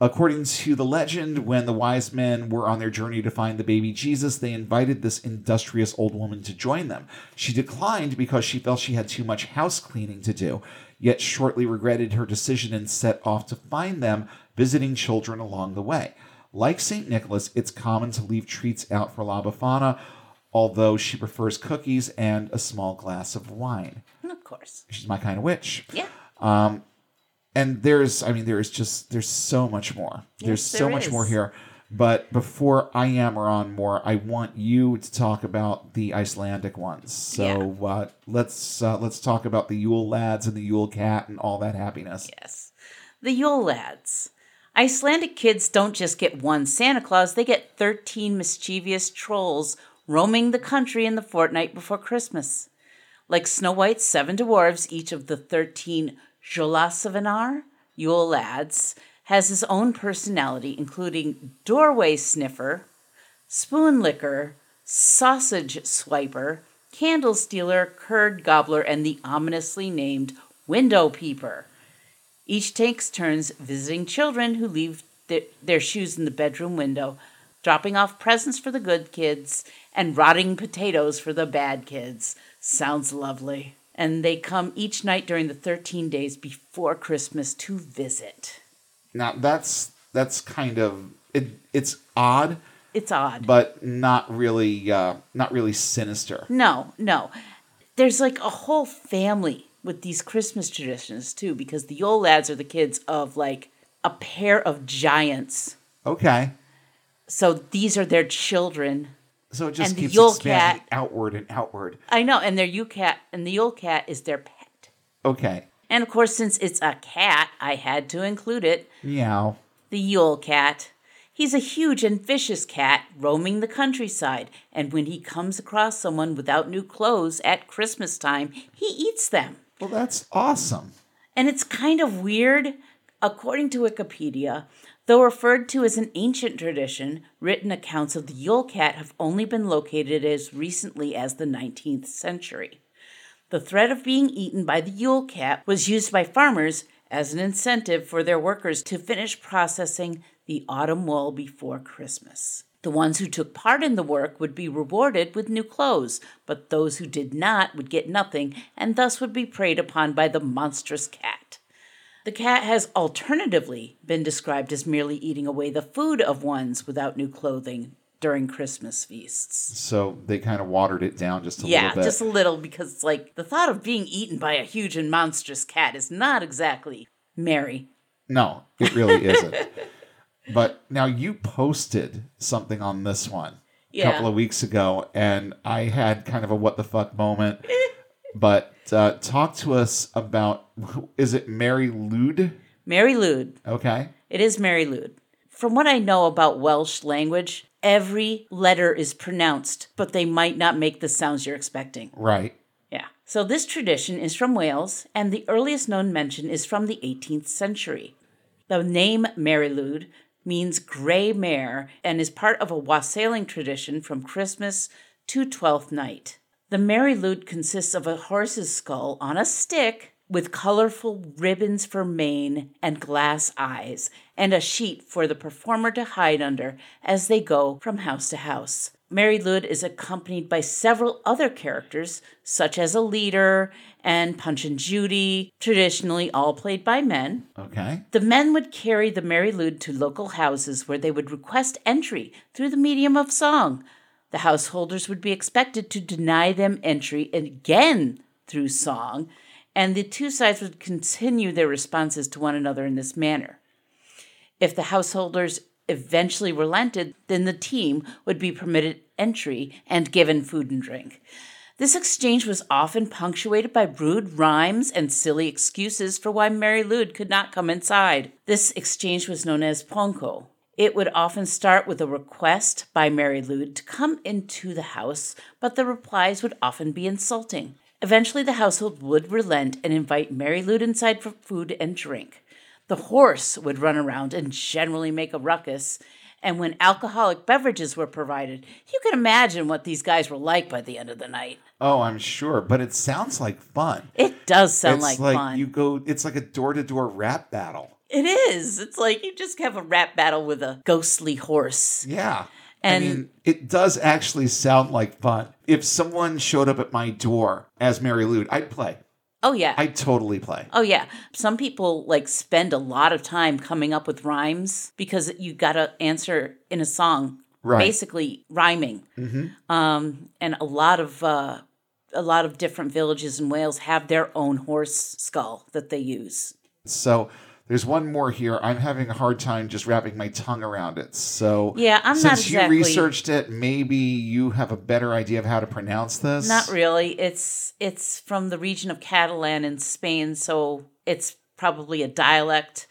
According to the legend, when the wise men were on their journey to find the baby Jesus, they invited this industrious old woman to join them. She declined because she felt she had too much house cleaning to do yet shortly regretted her decision and set off to find them, visiting children along the way. Like St. Nicholas, it's common to leave treats out for La Befana, although she prefers cookies and a small glass of wine. Of course. She's my kind of witch. Yeah. Um, and there's, I mean, there's just, there's so much more. Yes, there's so much more here. But before I yammer on more, I want you to talk about the Icelandic ones. So yeah. uh, let's uh, let's talk about the Yule lads and the Yule cat and all that happiness. Yes, the Yule lads. Icelandic kids don't just get one Santa Claus, they get 13 mischievous trolls roaming the country in the fortnight before Christmas. Like Snow White's seven dwarves, each of the 13 Jolasavinar, Yule lads, has his own personality, including doorway sniffer, spoon licker, sausage swiper, candle stealer, curd gobbler, and the ominously named window peeper. Each takes turns visiting children who leave th- their shoes in the bedroom window, dropping off presents for the good kids and rotting potatoes for the bad kids. Sounds lovely. And they come each night during the 13 days before Christmas to visit. Now that's that's kind of it, it's odd, It's odd. but not really uh, not really sinister. No, no. There's like a whole family with these Christmas traditions too, because the Yule lads are the kids of like a pair of giants. Okay. So these are their children. So it just And the keeps Yule expanding cat- outward and outward. I know, and their Yule cat and the Yule cat is their pet. Okay. And of course, since it's a cat, I had to include it. Meow. The Yule cat. He's a huge and vicious cat roaming the countryside, and when he comes across someone without new clothes at Christmas time, he eats them. Well, that's awesome. And it's kind of weird. According to Wikipedia, though referred to as an ancient tradition, written accounts of the Yule Cat have only been located as recently as the 19th century. The threat of being eaten by the Yule Cat was used by farmers as an incentive for their workers to finish processing the autumn wool before Christmas. The ones who took part in the work would be rewarded with new clothes, but those who did not would get nothing and thus would be preyed upon by the monstrous cat. The cat has alternatively been described as merely eating away the food of ones without new clothing during Christmas feasts. So they kind of watered it down just a Yeah, little bit. Yeah, just a little because it's like the thought of being eaten by a huge and monstrous cat is not exactly merry. No, it really isn't. But now you posted something on this one a Yeah. couple of weeks ago, and I had kind of a what the fuck moment. but uh, talk to us about is it Mari Lwyd? Mari Lwyd. Okay. It is Mari Lwyd. From what I know about Welsh language, every letter is pronounced, but they might not make the sounds you're expecting. Right. Yeah. So this tradition is from Wales, and the earliest known mention is from the 18th century. The name Mari Lwyd means gray mare and is part of a wassailing tradition from Christmas to Twelfth Night. The Mari Lwyd consists of a horse's skull on a stick with colorful ribbons for mane and glass eyes, and a sheet for the performer to hide under as they go from house to house. Mari Lwyd is accompanied by several other characters, such as a leader and Punch and Judy, traditionally all played by men. Okay. The men would carry the Mari Lwyd to local houses where they would request entry through the medium of song. The householders would be expected to deny them entry again through song, and the two sides would continue their responses to one another in this manner. If the householders eventually relented, then the team would be permitted entry and given food and drink. This exchange was often punctuated by rude rhymes and silly excuses for why Mari Lwyd could not come inside. This exchange was known as pwnco. It would often start with a request by Mari Lwyd to come into the house, but the replies would often be insulting. Eventually, the household would relent and invite Mari Lwyd inside for food and drink. The horse would run around and generally make a ruckus. And when alcoholic beverages were provided, you can imagine what these guys were like by the end of the night. Oh, I'm sure, but it sounds like fun. It does sound it's like, like fun. you go. It's like a door to door rap battle. It is. It's like you just have a rap battle with a ghostly horse. Yeah. And- I mean, it does actually sound like fun. If someone showed up at my door as Mary Lou, I'd play. Oh yeah. I'd totally play. Oh yeah. Some people like spend a lot of time coming up with rhymes because you got to answer in a song, Right. basically rhyming. Um, and a lot of uh, a lot of different villages in Wales have their own horse skull that they use. So there's one more here. I'm having a hard time just wrapping my tongue around it. So Yeah, I'm since not exactly- you researched it, maybe you have a better idea of how to pronounce this. Not really. It's it's from the region of Catalan in Spain, so it's probably a dialect.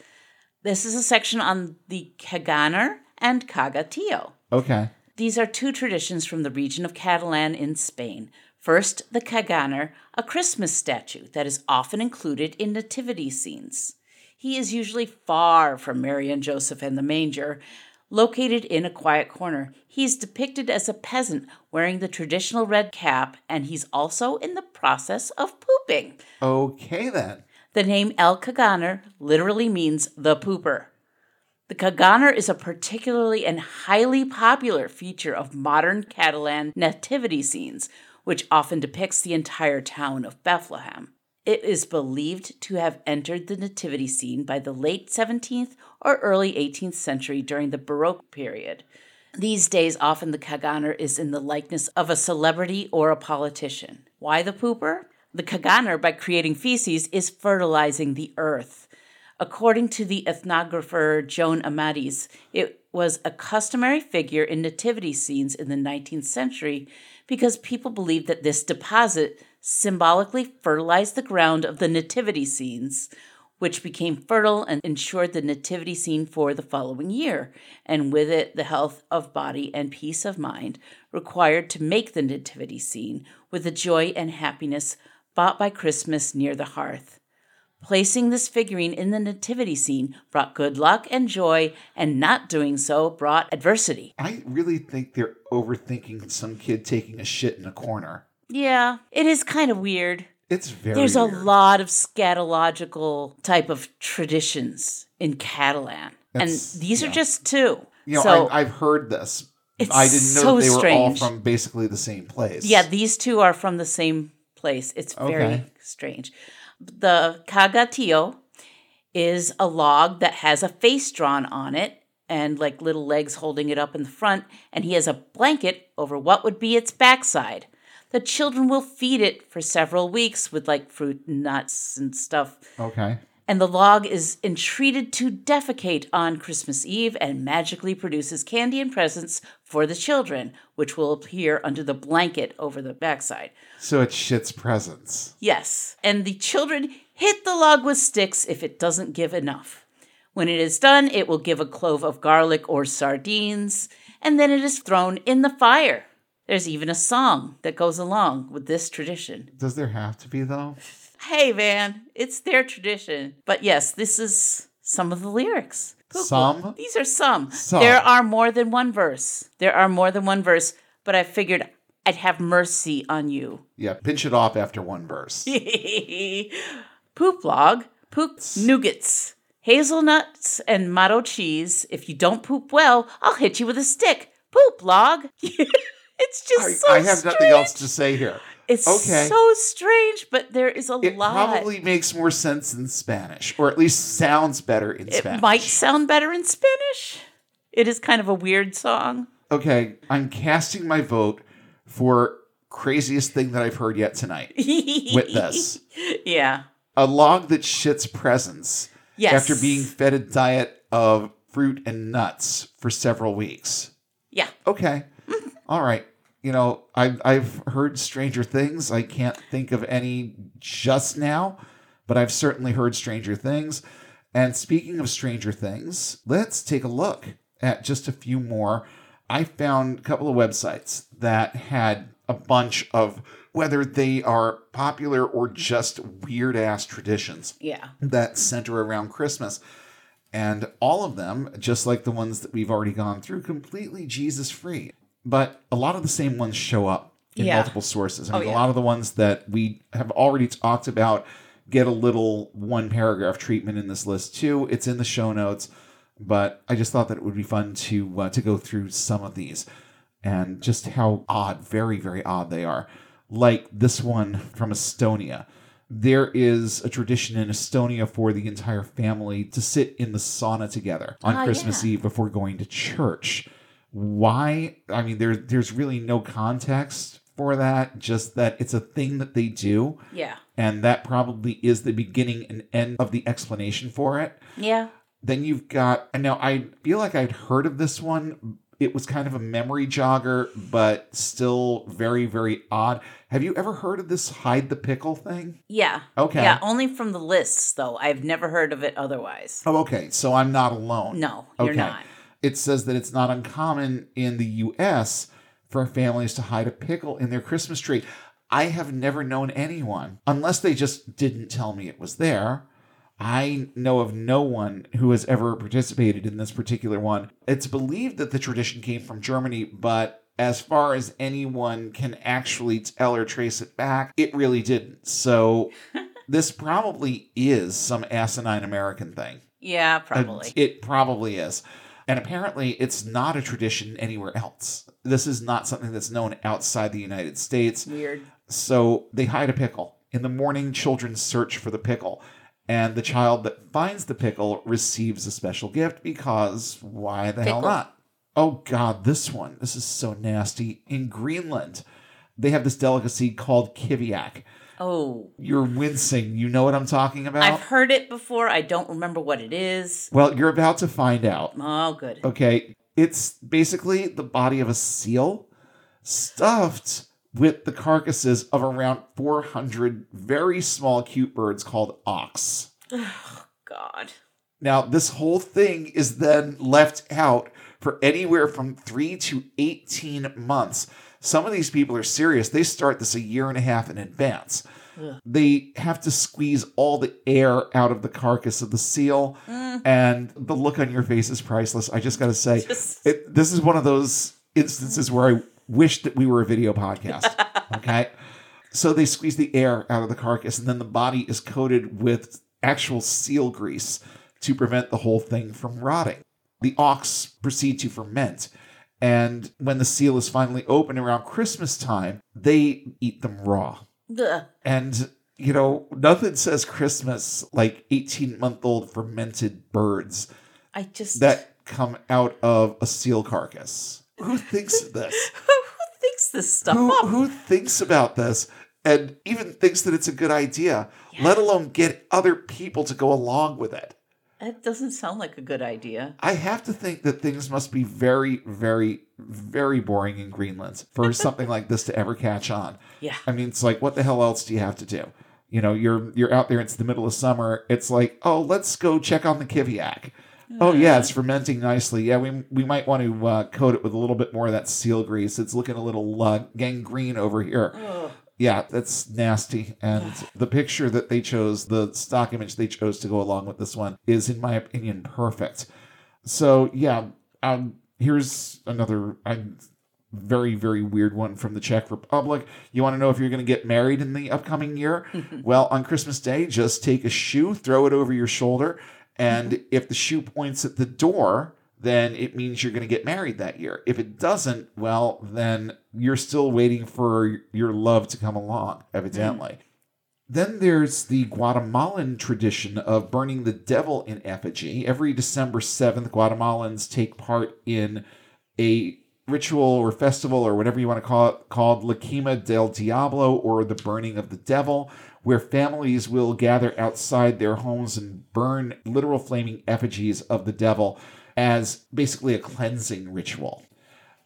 This is a section on the Caganer and Caga Tió. Okay. These are two traditions from the region of Catalan in Spain. First, the Caganer, a Christmas statue that is often included in nativity scenes. He is usually far from Mary and Joseph and the manger, located in a quiet corner. He is depicted as a peasant wearing the traditional red cap, and he's also in the process of pooping. Okay, then. The name El Caganer literally means the pooper. The Caganer is a particularly and highly popular feature of modern Catalan nativity scenes, which often depicts the entire town of Bethlehem. It is believed to have entered the nativity scene by the late 17th or early 18th century during the Baroque period. These days, often the Caganer is in the likeness of a celebrity or a politician. Why the pooper? The Caganer, by creating feces, is fertilizing the earth. According to the ethnographer Joan Amades, it was a customary figure in nativity scenes in the 19th century because people believed that this deposit symbolically fertilized the ground of the nativity scenes, which became fertile and ensured the nativity scene for the following year, and with it the health of body and peace of mind required to make the nativity scene with the joy and happiness bought by Christmas near the hearth. Placing this figurine in the nativity scene brought good luck and joy, and not doing so brought adversity. I really think they're overthinking some kid taking a shit in a corner. Yeah, it is kind of weird. It's very There's a weird. lot of scatological type of traditions in Catalan, That's- and these yeah. are just two. You know, so I, I've heard this. It's I didn't know so they were strange. all from basically the same place. yeah, these two are from the same place. It's very Okay. strange. The cagatillo is a log that has a face drawn on it and like little legs holding it up in the front, and he has a blanket over what would be its backside. The children will feed it for several weeks with like fruit and nuts and stuff. Okay. And the log is entreated to defecate on Christmas Eve and magically produces candy and presents for the children, which will appear under the blanket over the backside. So it's shit's presents. Yes, and the children hit the log with sticks if it doesn't give enough. When it is done, it will give a clove of garlic or sardines, and then it is thrown in the fire. There's even a song that goes along with this tradition. Does there have to be though? Hey, man, it's their tradition. But yes, this is some of the lyrics. Some? These are some. Some. There are more than one verse. There are more than one verse, but I figured I'd have mercy on you. Yeah, pinch it off after one verse. Poop log, poop nougats, hazelnuts, and mató cheese. If you don't poop well, I'll hit you with a stick. Poop log. it's just I, so I have nothing else to say here. It's Okay. so strange, but there is a It lot. It probably makes more sense in Spanish, or at least sounds better in It Spanish. It might sound better in Spanish. It is kind of a weird song. Okay, I'm casting my vote for craziest thing that I've heard yet tonight with this. Yeah. A log that shits presents Yes. after being fed a diet of fruit and nuts for several weeks. Yeah. Okay. All right. You know, I've, I've heard Stranger Things. I can't think of any just now, but I've certainly heard Stranger Things. And speaking of Stranger Things, let's take a look at just a few more. I found a couple of websites that had a bunch of whether they are popular or just weird ass traditions Yeah. that center around Christmas. And all of them, just like the ones that we've already gone through, completely Jesus free. But a lot of the same ones show up in Yeah. multiple sources. I Oh, yeah. a lot of the ones that we have already talked about get a little one paragraph treatment in this list too. It's in the show notes, but I just thought that it would be fun to uh, to go through some of these and just how odd, very very odd they are. Like this one from Estonia. There is a tradition in Estonia for the entire family to sit in the sauna together on Ah, Christmas yeah. Eve before going to church. Why? I mean, there, there's really no context for that, just that it's a thing that they do. Yeah. And that probably is the beginning and end of the explanation for it. Yeah. Then you've got, and now I feel like I'd heard of this one It was kind of a memory jogger, but still very, very odd. Have you ever heard of this hide the pickle thing? Yeah. Okay. Yeah, only from the lists, though. I've never heard of it otherwise. Oh, okay. So I'm not alone. No, you're Okay. not. It says that it's not uncommon in the US for families to hide a pickle in their Christmas tree. I have never known anyone, unless they just didn't tell me it was there. I know of no one who has ever participated in this particular one. It's believed that the tradition came from Germany, but as far as anyone can actually tell or trace it back, it really didn't. So this probably is some asinine American thing. Yeah, probably. It probably is. And apparently, it's not a tradition anywhere else. This is not something that's known outside the United States. Weird. So they hide a pickle. In the morning, children search for the pickle. And the child that finds the pickle receives a special gift because why the hell not? Oh, God, this one. This is so nasty. In Greenland, they have this delicacy called kiviak. Oh, You're wincing. You know what I'm talking about? I've heard it before. I don't remember what it is. well, you're about to find out. Oh, good. Okay, it's basically the body of a seal stuffed with the carcasses of around 400 very small cute birds called auks. Oh, God. Now, this whole thing is then left out for anywhere from 3 to 18 months. Some of these people are serious. They start this a year and a half in advance. Ugh. They have to squeeze all the air out of the carcass of the seal, Mm. and the look on your face is priceless. I just got to say, Just- it, this is one of those instances where I wish that we were a video podcast. Okay. So they squeeze the air out of the carcass, and then the body is coated with actual seal grease to prevent the whole thing from rotting. The auks proceed to ferment, and when the seal is finally open around Christmas time, they eat them raw. Ugh. And you know, nothing says Christmas like 18 month old fermented birds I just. that come out of a seal carcass. Who thinks of this? Who thinks this stuff who, up? who thinks about this and even thinks that it's a good idea, let alone get other people to go along with it? That doesn't sound like a good idea. I have to think that things must be very, very, very boring in Greenland for something like this to ever catch on. Yeah. I mean, it's like, what the hell else do you have to do? You know, you're you're out there. It's the middle of summer. It's like, oh, let's go check on the kiviak. Oh yeah, it's fermenting nicely. Yeah, we we might want to uh, coat it with a little bit more of that seal grease. It's looking a little uh, gangrene over here. Yeah, that's nasty. And the picture that they chose, the stock image they chose to go along with this one, is, in my opinion, perfect. So yeah, um, here's another um, very very weird one from the Czech Republic. You want to know if you're going to get married in the upcoming year? well, on Christmas Day, just take a shoe, throw it over your shoulder, and if the shoe points at the door. Then it means you're going to get married that year. If it doesn't, well, then you're still waiting for your love to come along, evidently. Mm-hmm. Then there's the Guatemalan tradition of burning the devil in effigy. Every December 7th, Guatemalans take part in a ritual or festival or whatever you want to call it called La Quema del Diablo or the burning of the devil, where families will gather outside their homes and burn literal flaming effigies of the devil as basically a cleansing ritual.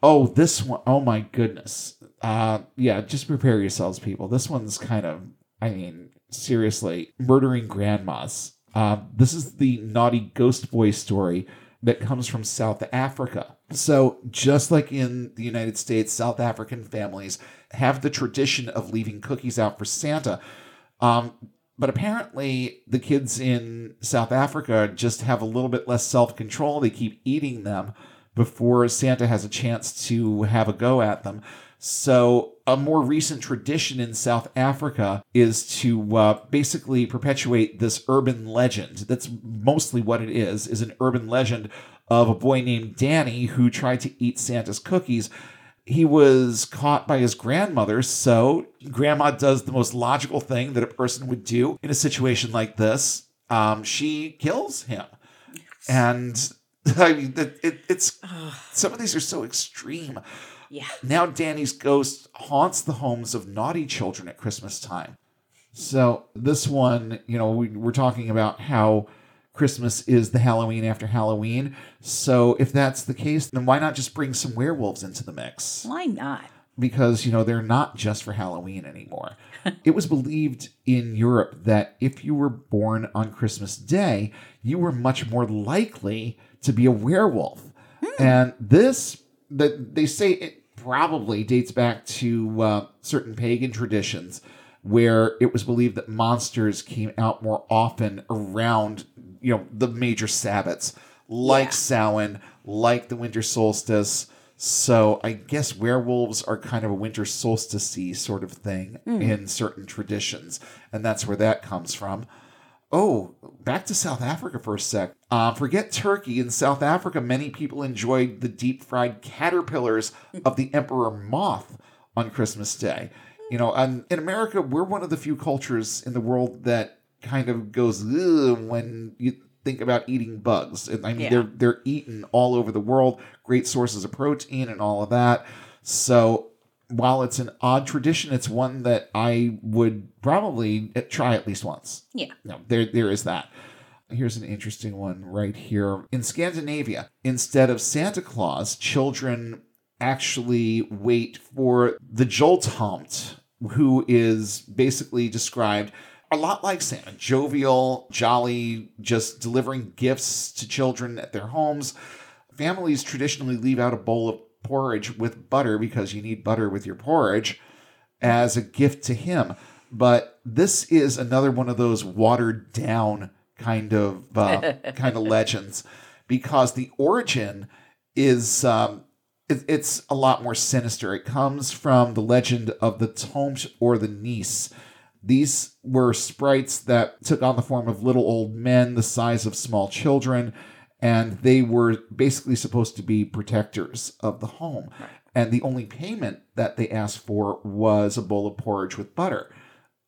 Oh, this one, oh my goodness. Uh, yeah, just prepare yourselves, people. This one's kind of, I mean, seriously, murdering grandmas. Uh, this is the naughty ghost boy story that comes from South Africa. So, just like in the United States, South African families have the tradition of leaving cookies out for Santa. Um, but apparently, the kids in South Africa just have a little bit less self control. They keep eating them before Santa has a chance to have a go at them. So, a more recent tradition in South Africa is to uh, basically perpetuate this urban legend. That's mostly what it is: is an urban legend of a boy named Danny who tried to eat Santa's cookies. He was caught by his grandmother, so grandma does the most logical thing that a person would do in a situation like this. Um, she kills him, and I mean, it, it, it's some of these are so extreme. Yeah. Now Danny's ghost haunts the homes of naughty children at Christmas time. So this one, you know, we, we're talking about how Christmas is the Halloween after Halloween. So if that's the case, then why not just bring some werewolves into the mix? Why not? because you know they're not just for Halloween anymore. it was believed in Europe that if you were born on Christmas Day, you were much more likely to be a werewolf. And this that they say it probably dates back to uh, certain pagan traditions where it was believed that monsters came out more often around you know the major sabbats like Yeah. Samhain, like the winter solstice. So I guess werewolves are kind of a winter solstice sort of thing in certain traditions, and that's where that comes from. Oh, back to South Africa for a sec. Uh, forget Turkey. In South Africa, many people enjoyed the deep fried caterpillars of the emperor moth on Christmas Day. You know, and in America, we're one of the few cultures in the world that kind of goes when you think about eating bugs. And I mean, Yeah. they're they're eaten all over the world. Great sources of protein and all of that. So while it's an odd tradition, it's one that I would probably try at least once. Yeah. No, there there is that. Here's an interesting one right here. In Scandinavia, instead of Santa Claus, children actually wait for the Jultomte, who is basically described a lot like Santa, jovial, jolly, just delivering gifts to children at their homes. Families traditionally leave out a bowl of porridge with butter because you need butter with your porridge as a gift to him. But this is another one of those watered down kind of uh, kind of legends because the origin is um, it, it's a lot more sinister. It comes from the legend of the Tomte or the Nisse. These were sprites that took on the form of little old men the size of small children, and they were basically supposed to be protectors of the home. And the only payment that they asked for was a bowl of porridge with butter.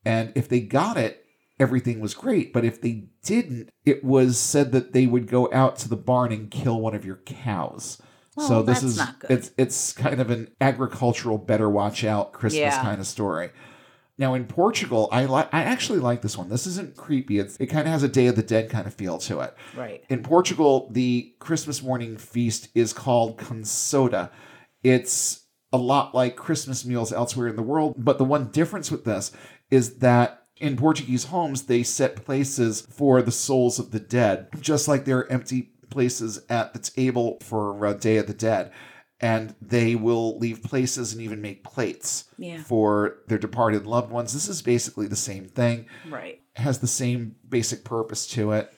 And if they got it, everything was great. But if they didn't, it was said that they would go out to the barn and kill one of your cows. so this that's is not good. it's it's kind of an agricultural better watch out Christmas Yeah. kind of story. Now in Portugal, I like I actually like this one. This isn't creepy. It's, it kind of has a Day of the Dead kind of feel to it. Right. In Portugal, the Christmas morning feast is called Consoada. It's a lot like Christmas meals elsewhere in the world, but the one difference with this is that in Portuguese homes, they set places for the souls of the dead, just like there are empty places at the table for uh, Day of the Dead. And they will leave places and even make plates Yeah. for their departed loved ones. This is basically the same thing Right. has the same basic purpose to it.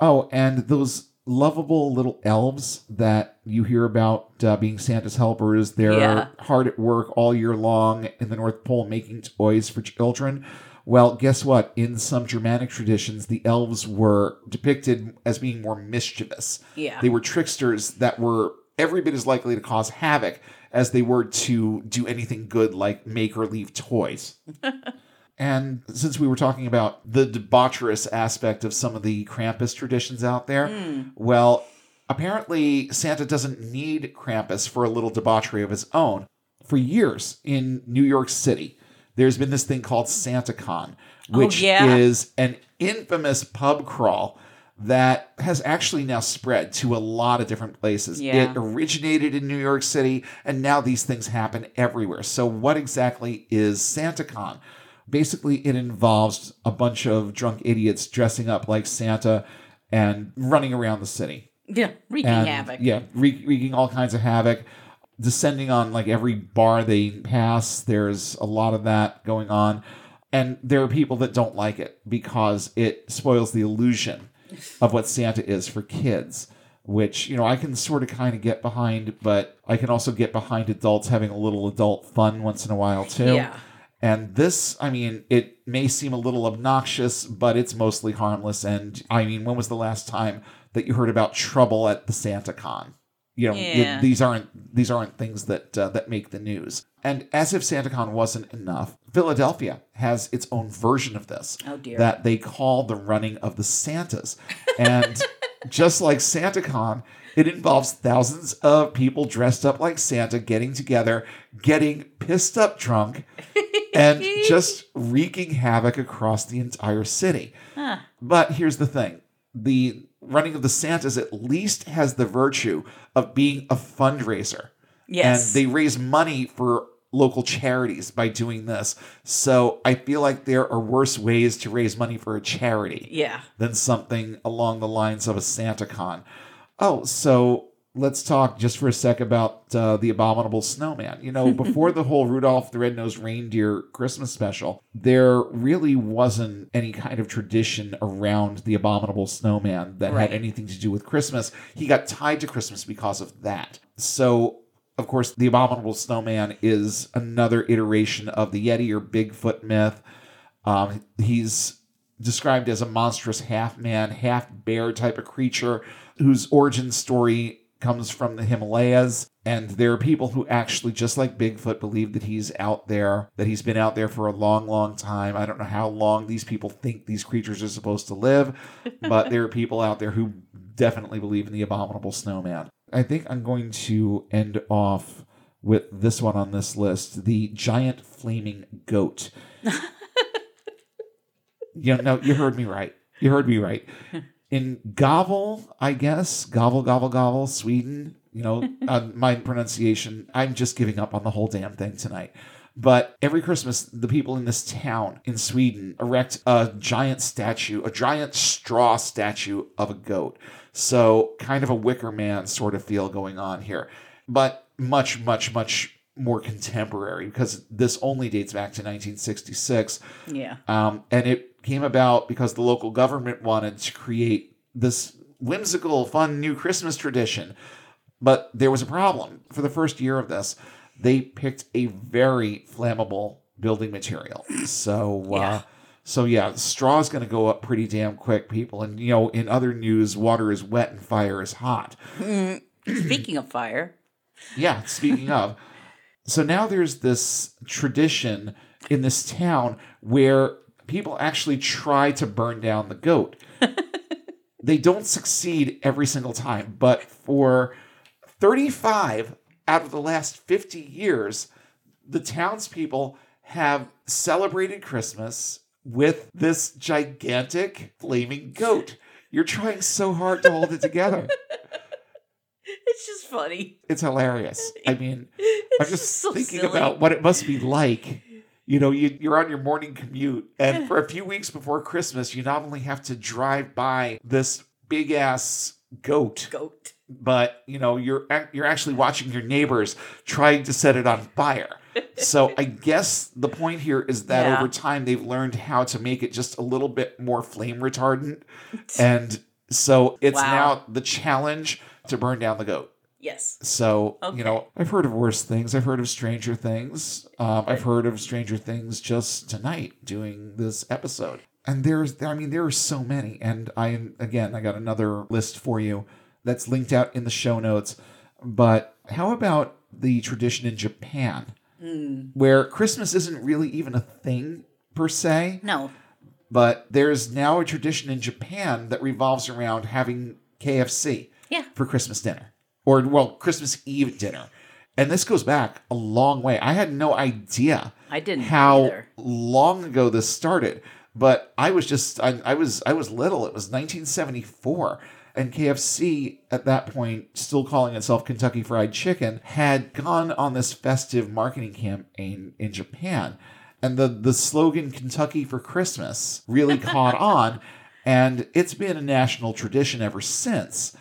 Oh, and those lovable little elves that you hear about uh, being Santa's helpers, they're Yeah. hard at work all year long in the North Pole making toys for children. Well, guess what? In some Germanic traditions, the elves were depicted as being more mischievous. Yeah. They were tricksters that were every bit as likely to cause havoc as they were to do anything good, like make or leave toys. and since we were talking about the debaucherous aspect of some of the Krampus traditions out there, hmm. well, apparently Santa doesn't need Krampus for a little debauchery of his own. For years in New York City, there's been this thing called SantaCon, oh, which yeah. is an infamous pub crawl that has actually now spread to a lot of different places. Yeah. It originated in New York City, and now these things happen everywhere. So, what exactly is SantaCon? Basically, it involves a bunch of drunk idiots dressing up like Santa and running around the city Yeah. Wreaking and havoc. yeah, wreak, wreaking all kinds of havoc, descending on like every bar they pass. There's a lot of that going on, and there are people that don't like it because it spoils the illusion of what Santa is for kids. Which you know I can sort of kind of get behind, but I can also get behind adults having a little adult fun once in a while too. Yeah. And this, I mean, it may seem a little obnoxious, but it's mostly harmless. And I mean, when was the last time that you heard about trouble at the Santa Con? You know, it- these aren't these aren't things that uh, that make the news. And as if SantaCon wasn't enough, Philadelphia has its own version of this Oh, dear. that they call the running of the Santas. And just like SantaCon, it involves thousands of people dressed up like Santa getting together, getting pissed up drunk, and just wreaking havoc across the entire city. Huh. But here's the thing the running of the Santas at least has the virtue of being a fundraiser. Yes. And they raise money for local charities by doing this. So I feel like there are worse ways to raise money for a charity yeah. than something along the lines of a Santa Con. Oh, so let's talk just for a sec about uh, the Abominable Snowman. You know, before the whole Rudolph the Red-Nosed Reindeer Christmas special, there really wasn't any kind of tradition around the Abominable Snowman that Right. had anything to do with Christmas. He got tied to Christmas because of that. So of course, the Abominable Snowman is another iteration of the Yeti or Bigfoot myth. Um, he's described as a monstrous half man, half bear type of creature whose origin story comes from the Himalayas. And there are people who actually, just like Bigfoot, believe that he's out there, that he's been out there for a long, long time. I don't know how long these people think these creatures are supposed to live, but there are people out there who definitely believe in the Abominable Snowman. I think I'm going to end off with this one on this list the giant flaming goat. you know, no, you heard me right. You heard me right. In Gavel, I guess, Gavel, Gavel, Gavel, Sweden, you know, uh, my pronunciation, I'm just giving up on the whole damn thing tonight. But every Christmas, the people in this town in Sweden erect a giant statue, a giant straw statue of a goat. So, kind of a Wicker Man sort of feel going on here, but much, much, much more contemporary because this only dates back to 1966. Yeah. Um, and it came about because the local government wanted to create this whimsical, fun new Christmas tradition. But there was a problem. For the first year of this, they picked a very flammable building material. So, uh, Yeah. So yeah, straw is going to go up pretty damn quick, people. And you know, in other news, water is wet and fire is hot. Mm. Speaking of fire, Yeah, speaking of. So now there's this tradition in this town where people actually try to burn down the goat. they don't succeed every single time, but for 35 out of the last 50 years, the townspeople have celebrated Christmas with this gigantic flaming goat. You're trying so hard to hold it together. it's just funny. It's hilarious. I mean, I'm just so thinking silly. about what it must be like. You know, you, you're on your morning commute, and for a few weeks before Christmas, you not only have to drive by this big ass goat, goat. but you know you're you're actually watching your neighbors trying to set it on fire. So I guess the point here is that Yeah. over time they've learned how to make it just a little bit more flame retardant, and so it's Wow. now the challenge to burn down the goat. Yes. So, Okay. you know, I've heard of worse things. I've heard of Stranger Things. Um, I've heard of Stranger Things just tonight doing this episode. And there's, I mean, there are so many. And I, again, I got another list for you that's linked out in the show notes. But how about the tradition in Japan Hmm. where Christmas isn't really even a thing per se? No. But there's now a tradition in Japan that revolves around having KFC Yeah. for Christmas dinner or, well, Christmas Eve dinner. And this goes back a long way. I had no idea I didn't how either. long ago this started, but I was just, I, I was, I was little. It was 1974. And KFC at that point, still calling itself Kentucky Fried Chicken, had gone on this festive marketing campaign in Japan. And the, the slogan Kentucky for Christmas really caught on. And it's been a national tradition ever since.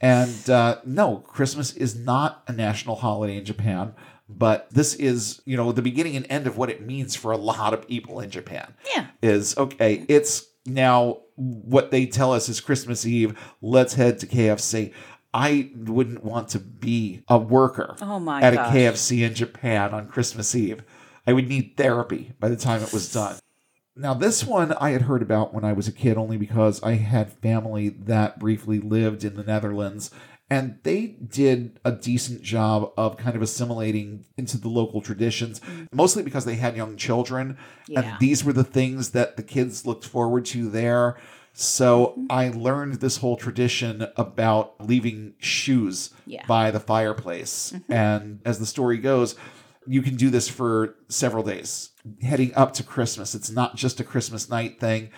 And uh, no, Christmas is not a national holiday in Japan, but this is, you know, the beginning and end of what it means for a lot of people in Japan. Yeah. Is okay, it's now what they tell us is Christmas Eve. Let's head to KFC. I wouldn't want to be a worker Oh my at gosh. a KFC in Japan on Christmas Eve. I would need therapy by the time it was done. Now, this one I had heard about when I was a kid only because I had family that briefly lived in the Netherlands, and they did a decent job of kind of assimilating into the local traditions, mm. mostly because they had young children. Yeah. And these were the things that the kids looked forward to there. So mm-hmm. I learned this whole tradition about leaving shoes Yeah. by the fireplace. Mm-hmm. And as the story goes, you can do this for several days heading up to Christmas. It's not just a Christmas night thing.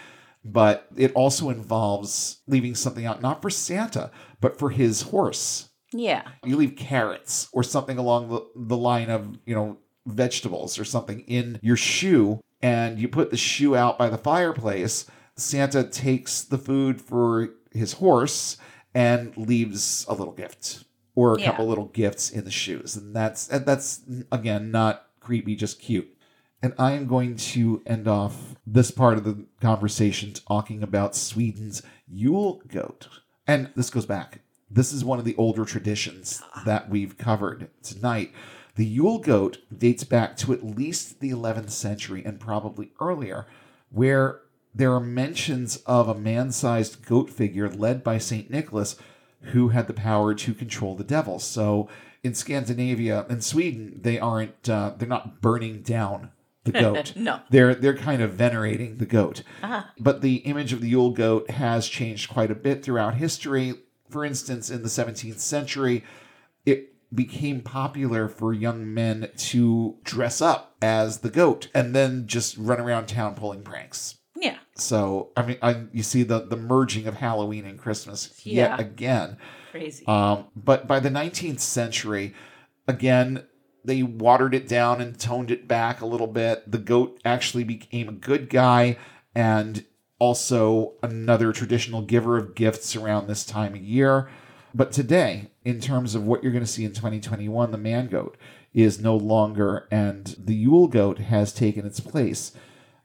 But it also involves leaving something out, not for Santa, but for his horse. Yeah. You leave carrots or something along the, the line of, you know, vegetables or something in your shoe, and you put the shoe out by the fireplace. Santa takes the food for his horse and leaves a little gift or a Yeah. couple little gifts in the shoes. And that's and that's again not creepy, just cute. And I am going to end off this part of the conversation talking about Sweden's Yule goat. And this goes back. This is one of the older traditions that we've covered tonight. The Yule goat dates back to at least the 11th century and probably earlier, where there are mentions of a man sized goat figure led by St. Nicholas who had the power to control the devil. So in Scandinavia and Sweden, they aren't, uh, they're not burning down the goat. No. They're they're kind of venerating the goat. But the image of the Yule goat has changed quite a bit throughout history. For instance, in the 17th century, it became popular for young men to dress up as the goat and then just run around town pulling pranks. Yeah. So, I mean, I, you see the, the merging of Halloween and Christmas Yeah. yet again. Crazy. Um, but by the 19th century, again, they watered it down and toned it back a little bit. The goat actually became a good guy and also another traditional giver of gifts around this time of year. But today, in terms of what you're going to see in 2021, the man goat is no longer, and the Yule goat has taken its place.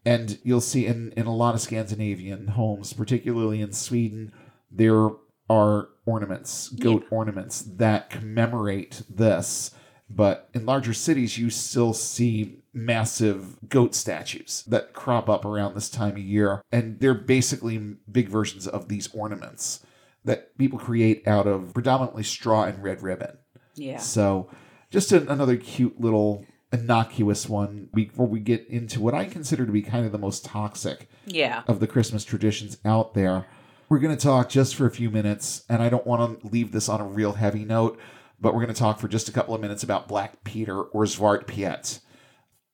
And you'll see in, in a lot of Scandinavian homes, particularly in Sweden, there are ornaments, goat ornaments that commemorate this. But in larger cities, you still see massive goat statues that crop up around this time of year. And they're basically big versions of these ornaments that people create out of predominantly straw and red ribbon. yeah. So, just an, another cute little innocuous one before we get into what I consider to be kind of the most toxic Yeah. of the Christmas traditions out there. We're going to talk just for a few minutes, and I don't want to leave this on a real heavy note, but we're going to talk for just a couple of minutes about Black Peter or Zwart Piet.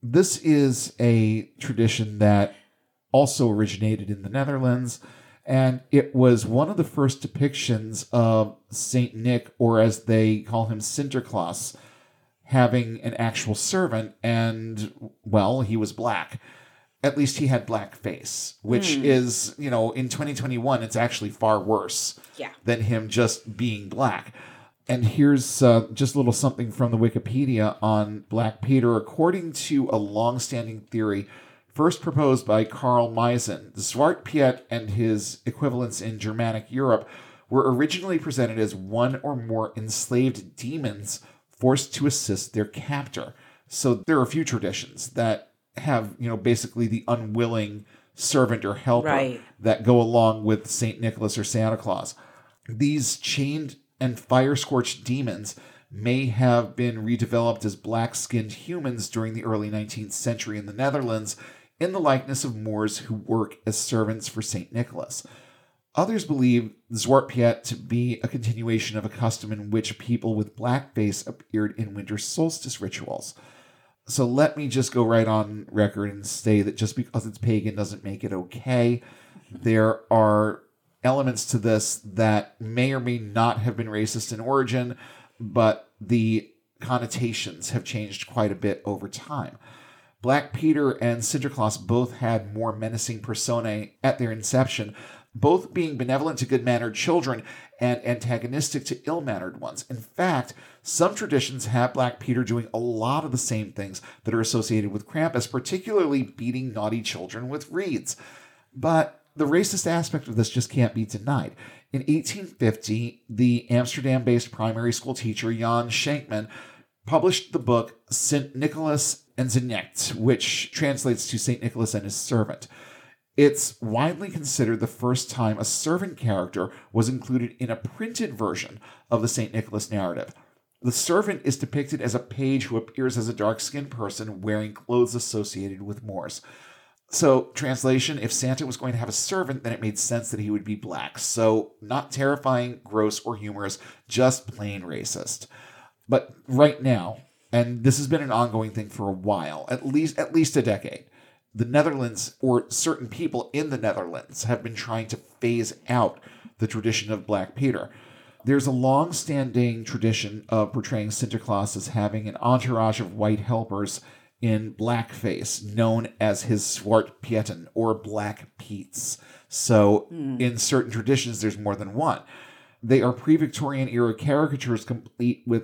This is a tradition that also originated in the Netherlands, and it was one of the first depictions of Saint Nick, or as they call him, Sinterklaas, having an actual servant, and well, he was black. At least he had black face, which hmm. is, you know, in 2021, it's actually far worse Yeah. than him just being black. And here's uh, just a little something from the Wikipedia on Black Peter. According to a long-standing theory, first proposed by Karl Meisen, Zwart Piet and his equivalents in Germanic Europe were originally presented as one or more enslaved demons forced to assist their captor. So there are a few traditions that have, you know, basically the unwilling servant or helper Right. that go along with St. Nicholas or Santa Claus. These chained and fire scorched demons may have been redeveloped as black skinned humans during the early 19th century in the Netherlands in the likeness of Moors who work as servants for St. Nicholas. Others believe Zwart Piet to be a continuation of a custom in which people with blackface appeared in winter solstice rituals. So let me just go right on record and say that just because it's pagan doesn't make it okay. There are elements to this that may or may not have been racist in origin, but the connotations have changed quite a bit over time. Black Peter and Sinterklaas both had more menacing personae at their inception, both being benevolent to good mannered children and antagonistic to ill mannered ones. In fact, some traditions have Black Peter doing a lot of the same things that are associated with Krampus, particularly beating naughty children with reeds. But the racist aspect of this just can't be denied. In 1850, the Amsterdam based primary school teacher Jan Schenkman published the book St. Nicholas and Knecht, which translates to St. Nicholas and his servant. It's widely considered the first time a servant character was included in a printed version of the St. Nicholas narrative. The servant is depicted as a page who appears as a dark skinned person wearing clothes associated with Moors. So, translation if Santa was going to have a servant, then it made sense that he would be black. So, not terrifying, gross, or humorous, just plain racist. But right now, and this has been an ongoing thing for a while, at least at least a decade, the Netherlands or certain people in the Netherlands have been trying to phase out the tradition of Black Peter. There's a long standing tradition of portraying Sinterklaas as having an entourage of white helpers in blackface, known as his Zwart Pieten or Black Pete's. So, hmm. in certain traditions, there's more than one. They are pre Victorian era caricatures complete with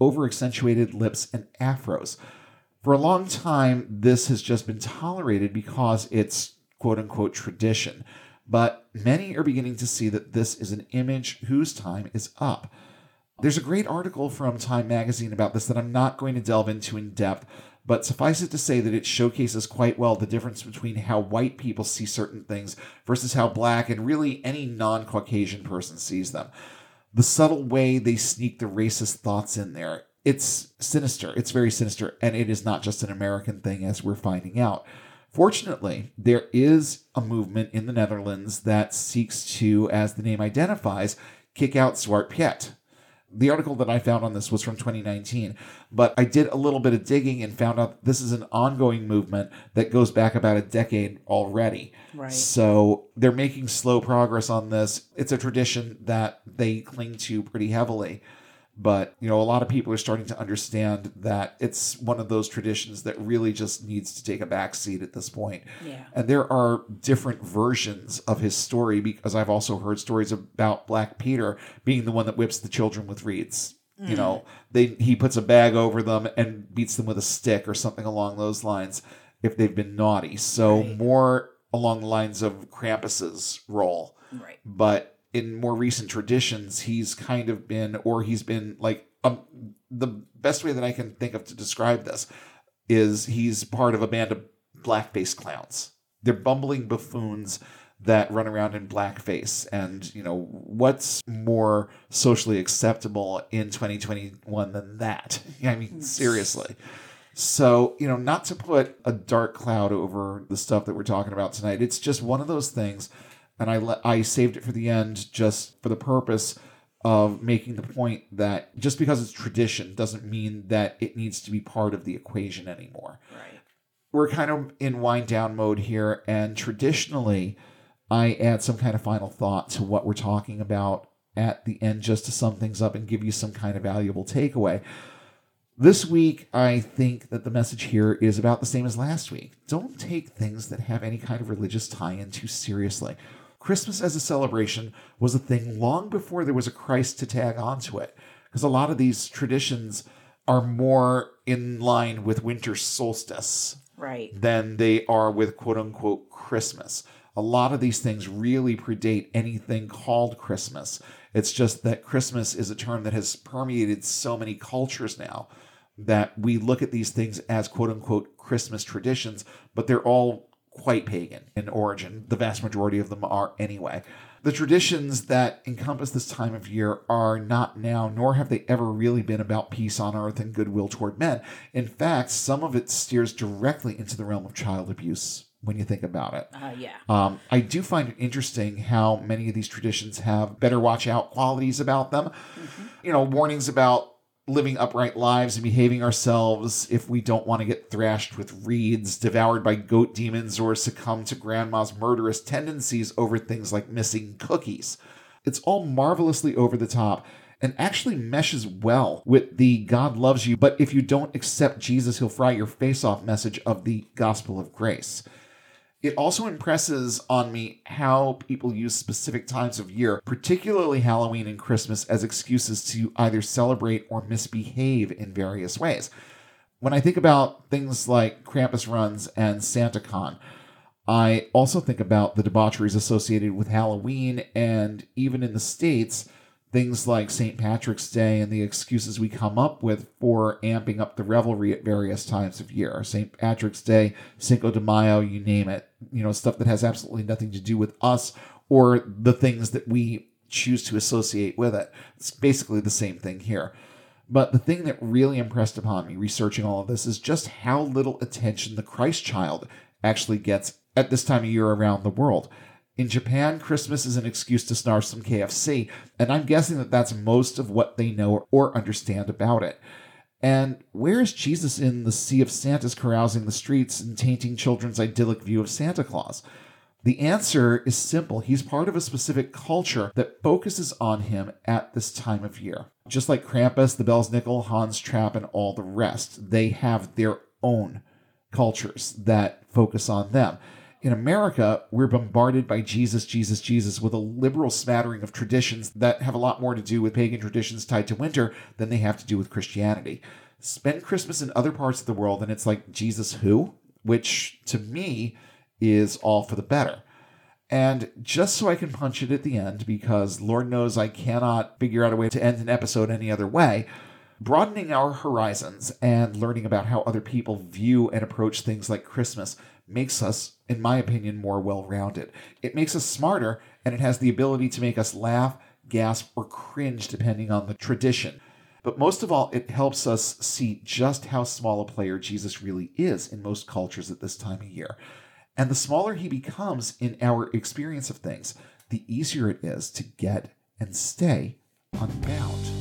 over accentuated lips and afros. For a long time, this has just been tolerated because it's quote unquote tradition. But many are beginning to see that this is an image whose time is up. There's a great article from Time magazine about this that I'm not going to delve into in depth, but suffice it to say that it showcases quite well the difference between how white people see certain things versus how black and really any non Caucasian person sees them. The subtle way they sneak the racist thoughts in there. It's sinister. It's very sinister, and it is not just an American thing, as we're finding out. Fortunately, there is a movement in the Netherlands that seeks to, as the name identifies, kick out Zwart Piet. The article that I found on this was from 2019, but I did a little bit of digging and found out this is an ongoing movement that goes back about a decade already. Right. So they're making slow progress on this. It's a tradition that they cling to pretty heavily. But, you know, a lot of people are starting to understand that it's one of those traditions that really just needs to take a back seat at this point. Yeah. And there are different versions of his story because I've also heard stories about Black Peter being the one that whips the children with reeds. You mm. know, they he puts a bag over them and beats them with a stick or something along those lines if they've been naughty. So Right. more along the lines of Krampus's role Right. but in more recent traditions he's kind of been or he's been like um, the best way that i can think of to describe this is he's part of a band of blackface clowns. They're bumbling buffoons that run around in blackface. And you know what's more socially acceptable in 2021 than that? I mean seriously. So, you know, not to put a dark cloud over the stuff that we're talking about tonight, it's just one of those things. And I, le- I saved it for the end just for the purpose of making the point that just because it's tradition doesn't mean that it needs to be part of the equation anymore. Right. We're kind of in wind down mode here. And traditionally, I add some kind of final thought to what we're talking about at the end just to sum things up and give you some kind of valuable takeaway. This week, I think that the message here is about the same as last week. Don't take things that have any kind of religious tie in too seriously. Christmas as a celebration was a thing long before there was a Christ to tag onto it, because a lot of these traditions are more in line with winter solstice Right. than they are with quote unquote Christmas. A lot of these things really predate anything called Christmas. It's just that Christmas is a term that has permeated so many cultures now that we look at these things as quote unquote Christmas traditions, but they're all quite pagan in origin. The vast majority of them are anyway. The traditions that encompass this time of year are not now, nor have they ever really been about peace on earth and goodwill toward men. In fact, some of it steers directly into the realm of child abuse when you think about it. Uh, yeah. Um, I do find it interesting how many of these traditions have better watch out qualities about them. You know, warnings about living upright lives and behaving ourselves if we don't want to get thrashed with reeds, devoured by goat demons, or succumb to grandma's murderous tendencies over things like missing cookies. It's all marvelously over the top and actually meshes well with the God loves you, but if you don't accept Jesus, he'll fry your face off message of the gospel of grace. It also impresses on me how people use specific times of year, particularly Halloween and Christmas, as excuses to either celebrate or misbehave in various ways. When I think about things like Krampus runs and SantaCon, I also think about the debaucheries associated with Halloween and even in the States, things like St. Patrick's Day and the excuses we come up with for amping up the revelry at various times of year. St. Patrick's Day, Cinco de Mayo, you name it. You know, stuff that has absolutely nothing to do with us or the things that we choose to associate with it. It's basically the same thing here. But the thing that really impressed upon me researching all of this is just how little attention the Christ child actually gets at this time of year around the world. In Japan, Christmas is an excuse to snarf some KFC, and I'm guessing that that's most of what they know or understand about it. And where is Jesus in the sea of Santas carousing the streets and tainting children's idyllic view of Santa Claus? The answer is simple. He's part of a specific culture that focuses on him at this time of year. Just like Krampus, the Belsnickel, Hans Trapp, and all the rest, they have their own cultures that focus on them. In America, we're bombarded by Jesus, Jesus, Jesus with a liberal smattering of traditions that have a lot more to do with pagan traditions tied to winter than they have to do with Christianity. Spend Christmas in other parts of the world, and it's like, Jesus who? Which to me is all for the better. And just so I can punch it at the end, because Lord knows I cannot figure out a way to end an episode any other way, broadening our horizons and learning about how other people view and approach things like Christmas makes us, in my opinion, more well rounded. It makes us smarter, and it has the ability to make us laugh, gasp, or cringe depending on the tradition. But most of all, it helps us see just how small a player Jesus really is in most cultures at this time of year. And the smaller he becomes in our experience of things, the easier it is to get and stay unbound.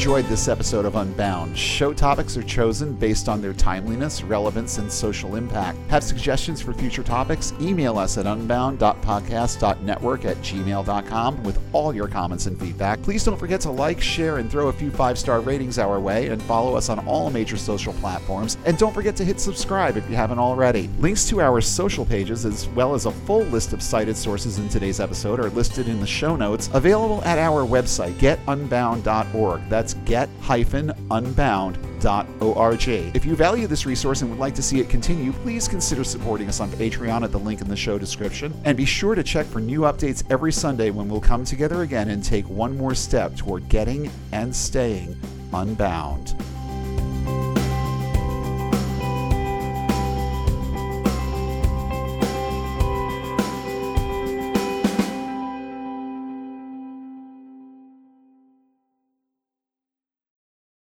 Enjoyed this episode of Unbound. Show topics are chosen based on their timeliness, relevance, and social impact. Have suggestions for future topics? Email us at unbound.podcast.network at gmail.com with all your comments and feedback. Please don't forget to like, share, and throw a few five star ratings our way, and follow us on all major social platforms. And don't forget to hit subscribe if you haven't already. Links to our social pages, as well as a full list of cited sources in today's episode, are listed in the show notes, available at our website, getunbound.org get-unbound.org. That's get-unbound.org. If you value this resource and would like to see it continue, please consider supporting us on Patreon at the link in the show description. And be sure to check for new updates every Sunday when we'll come together again and take one more step toward getting and staying unbound.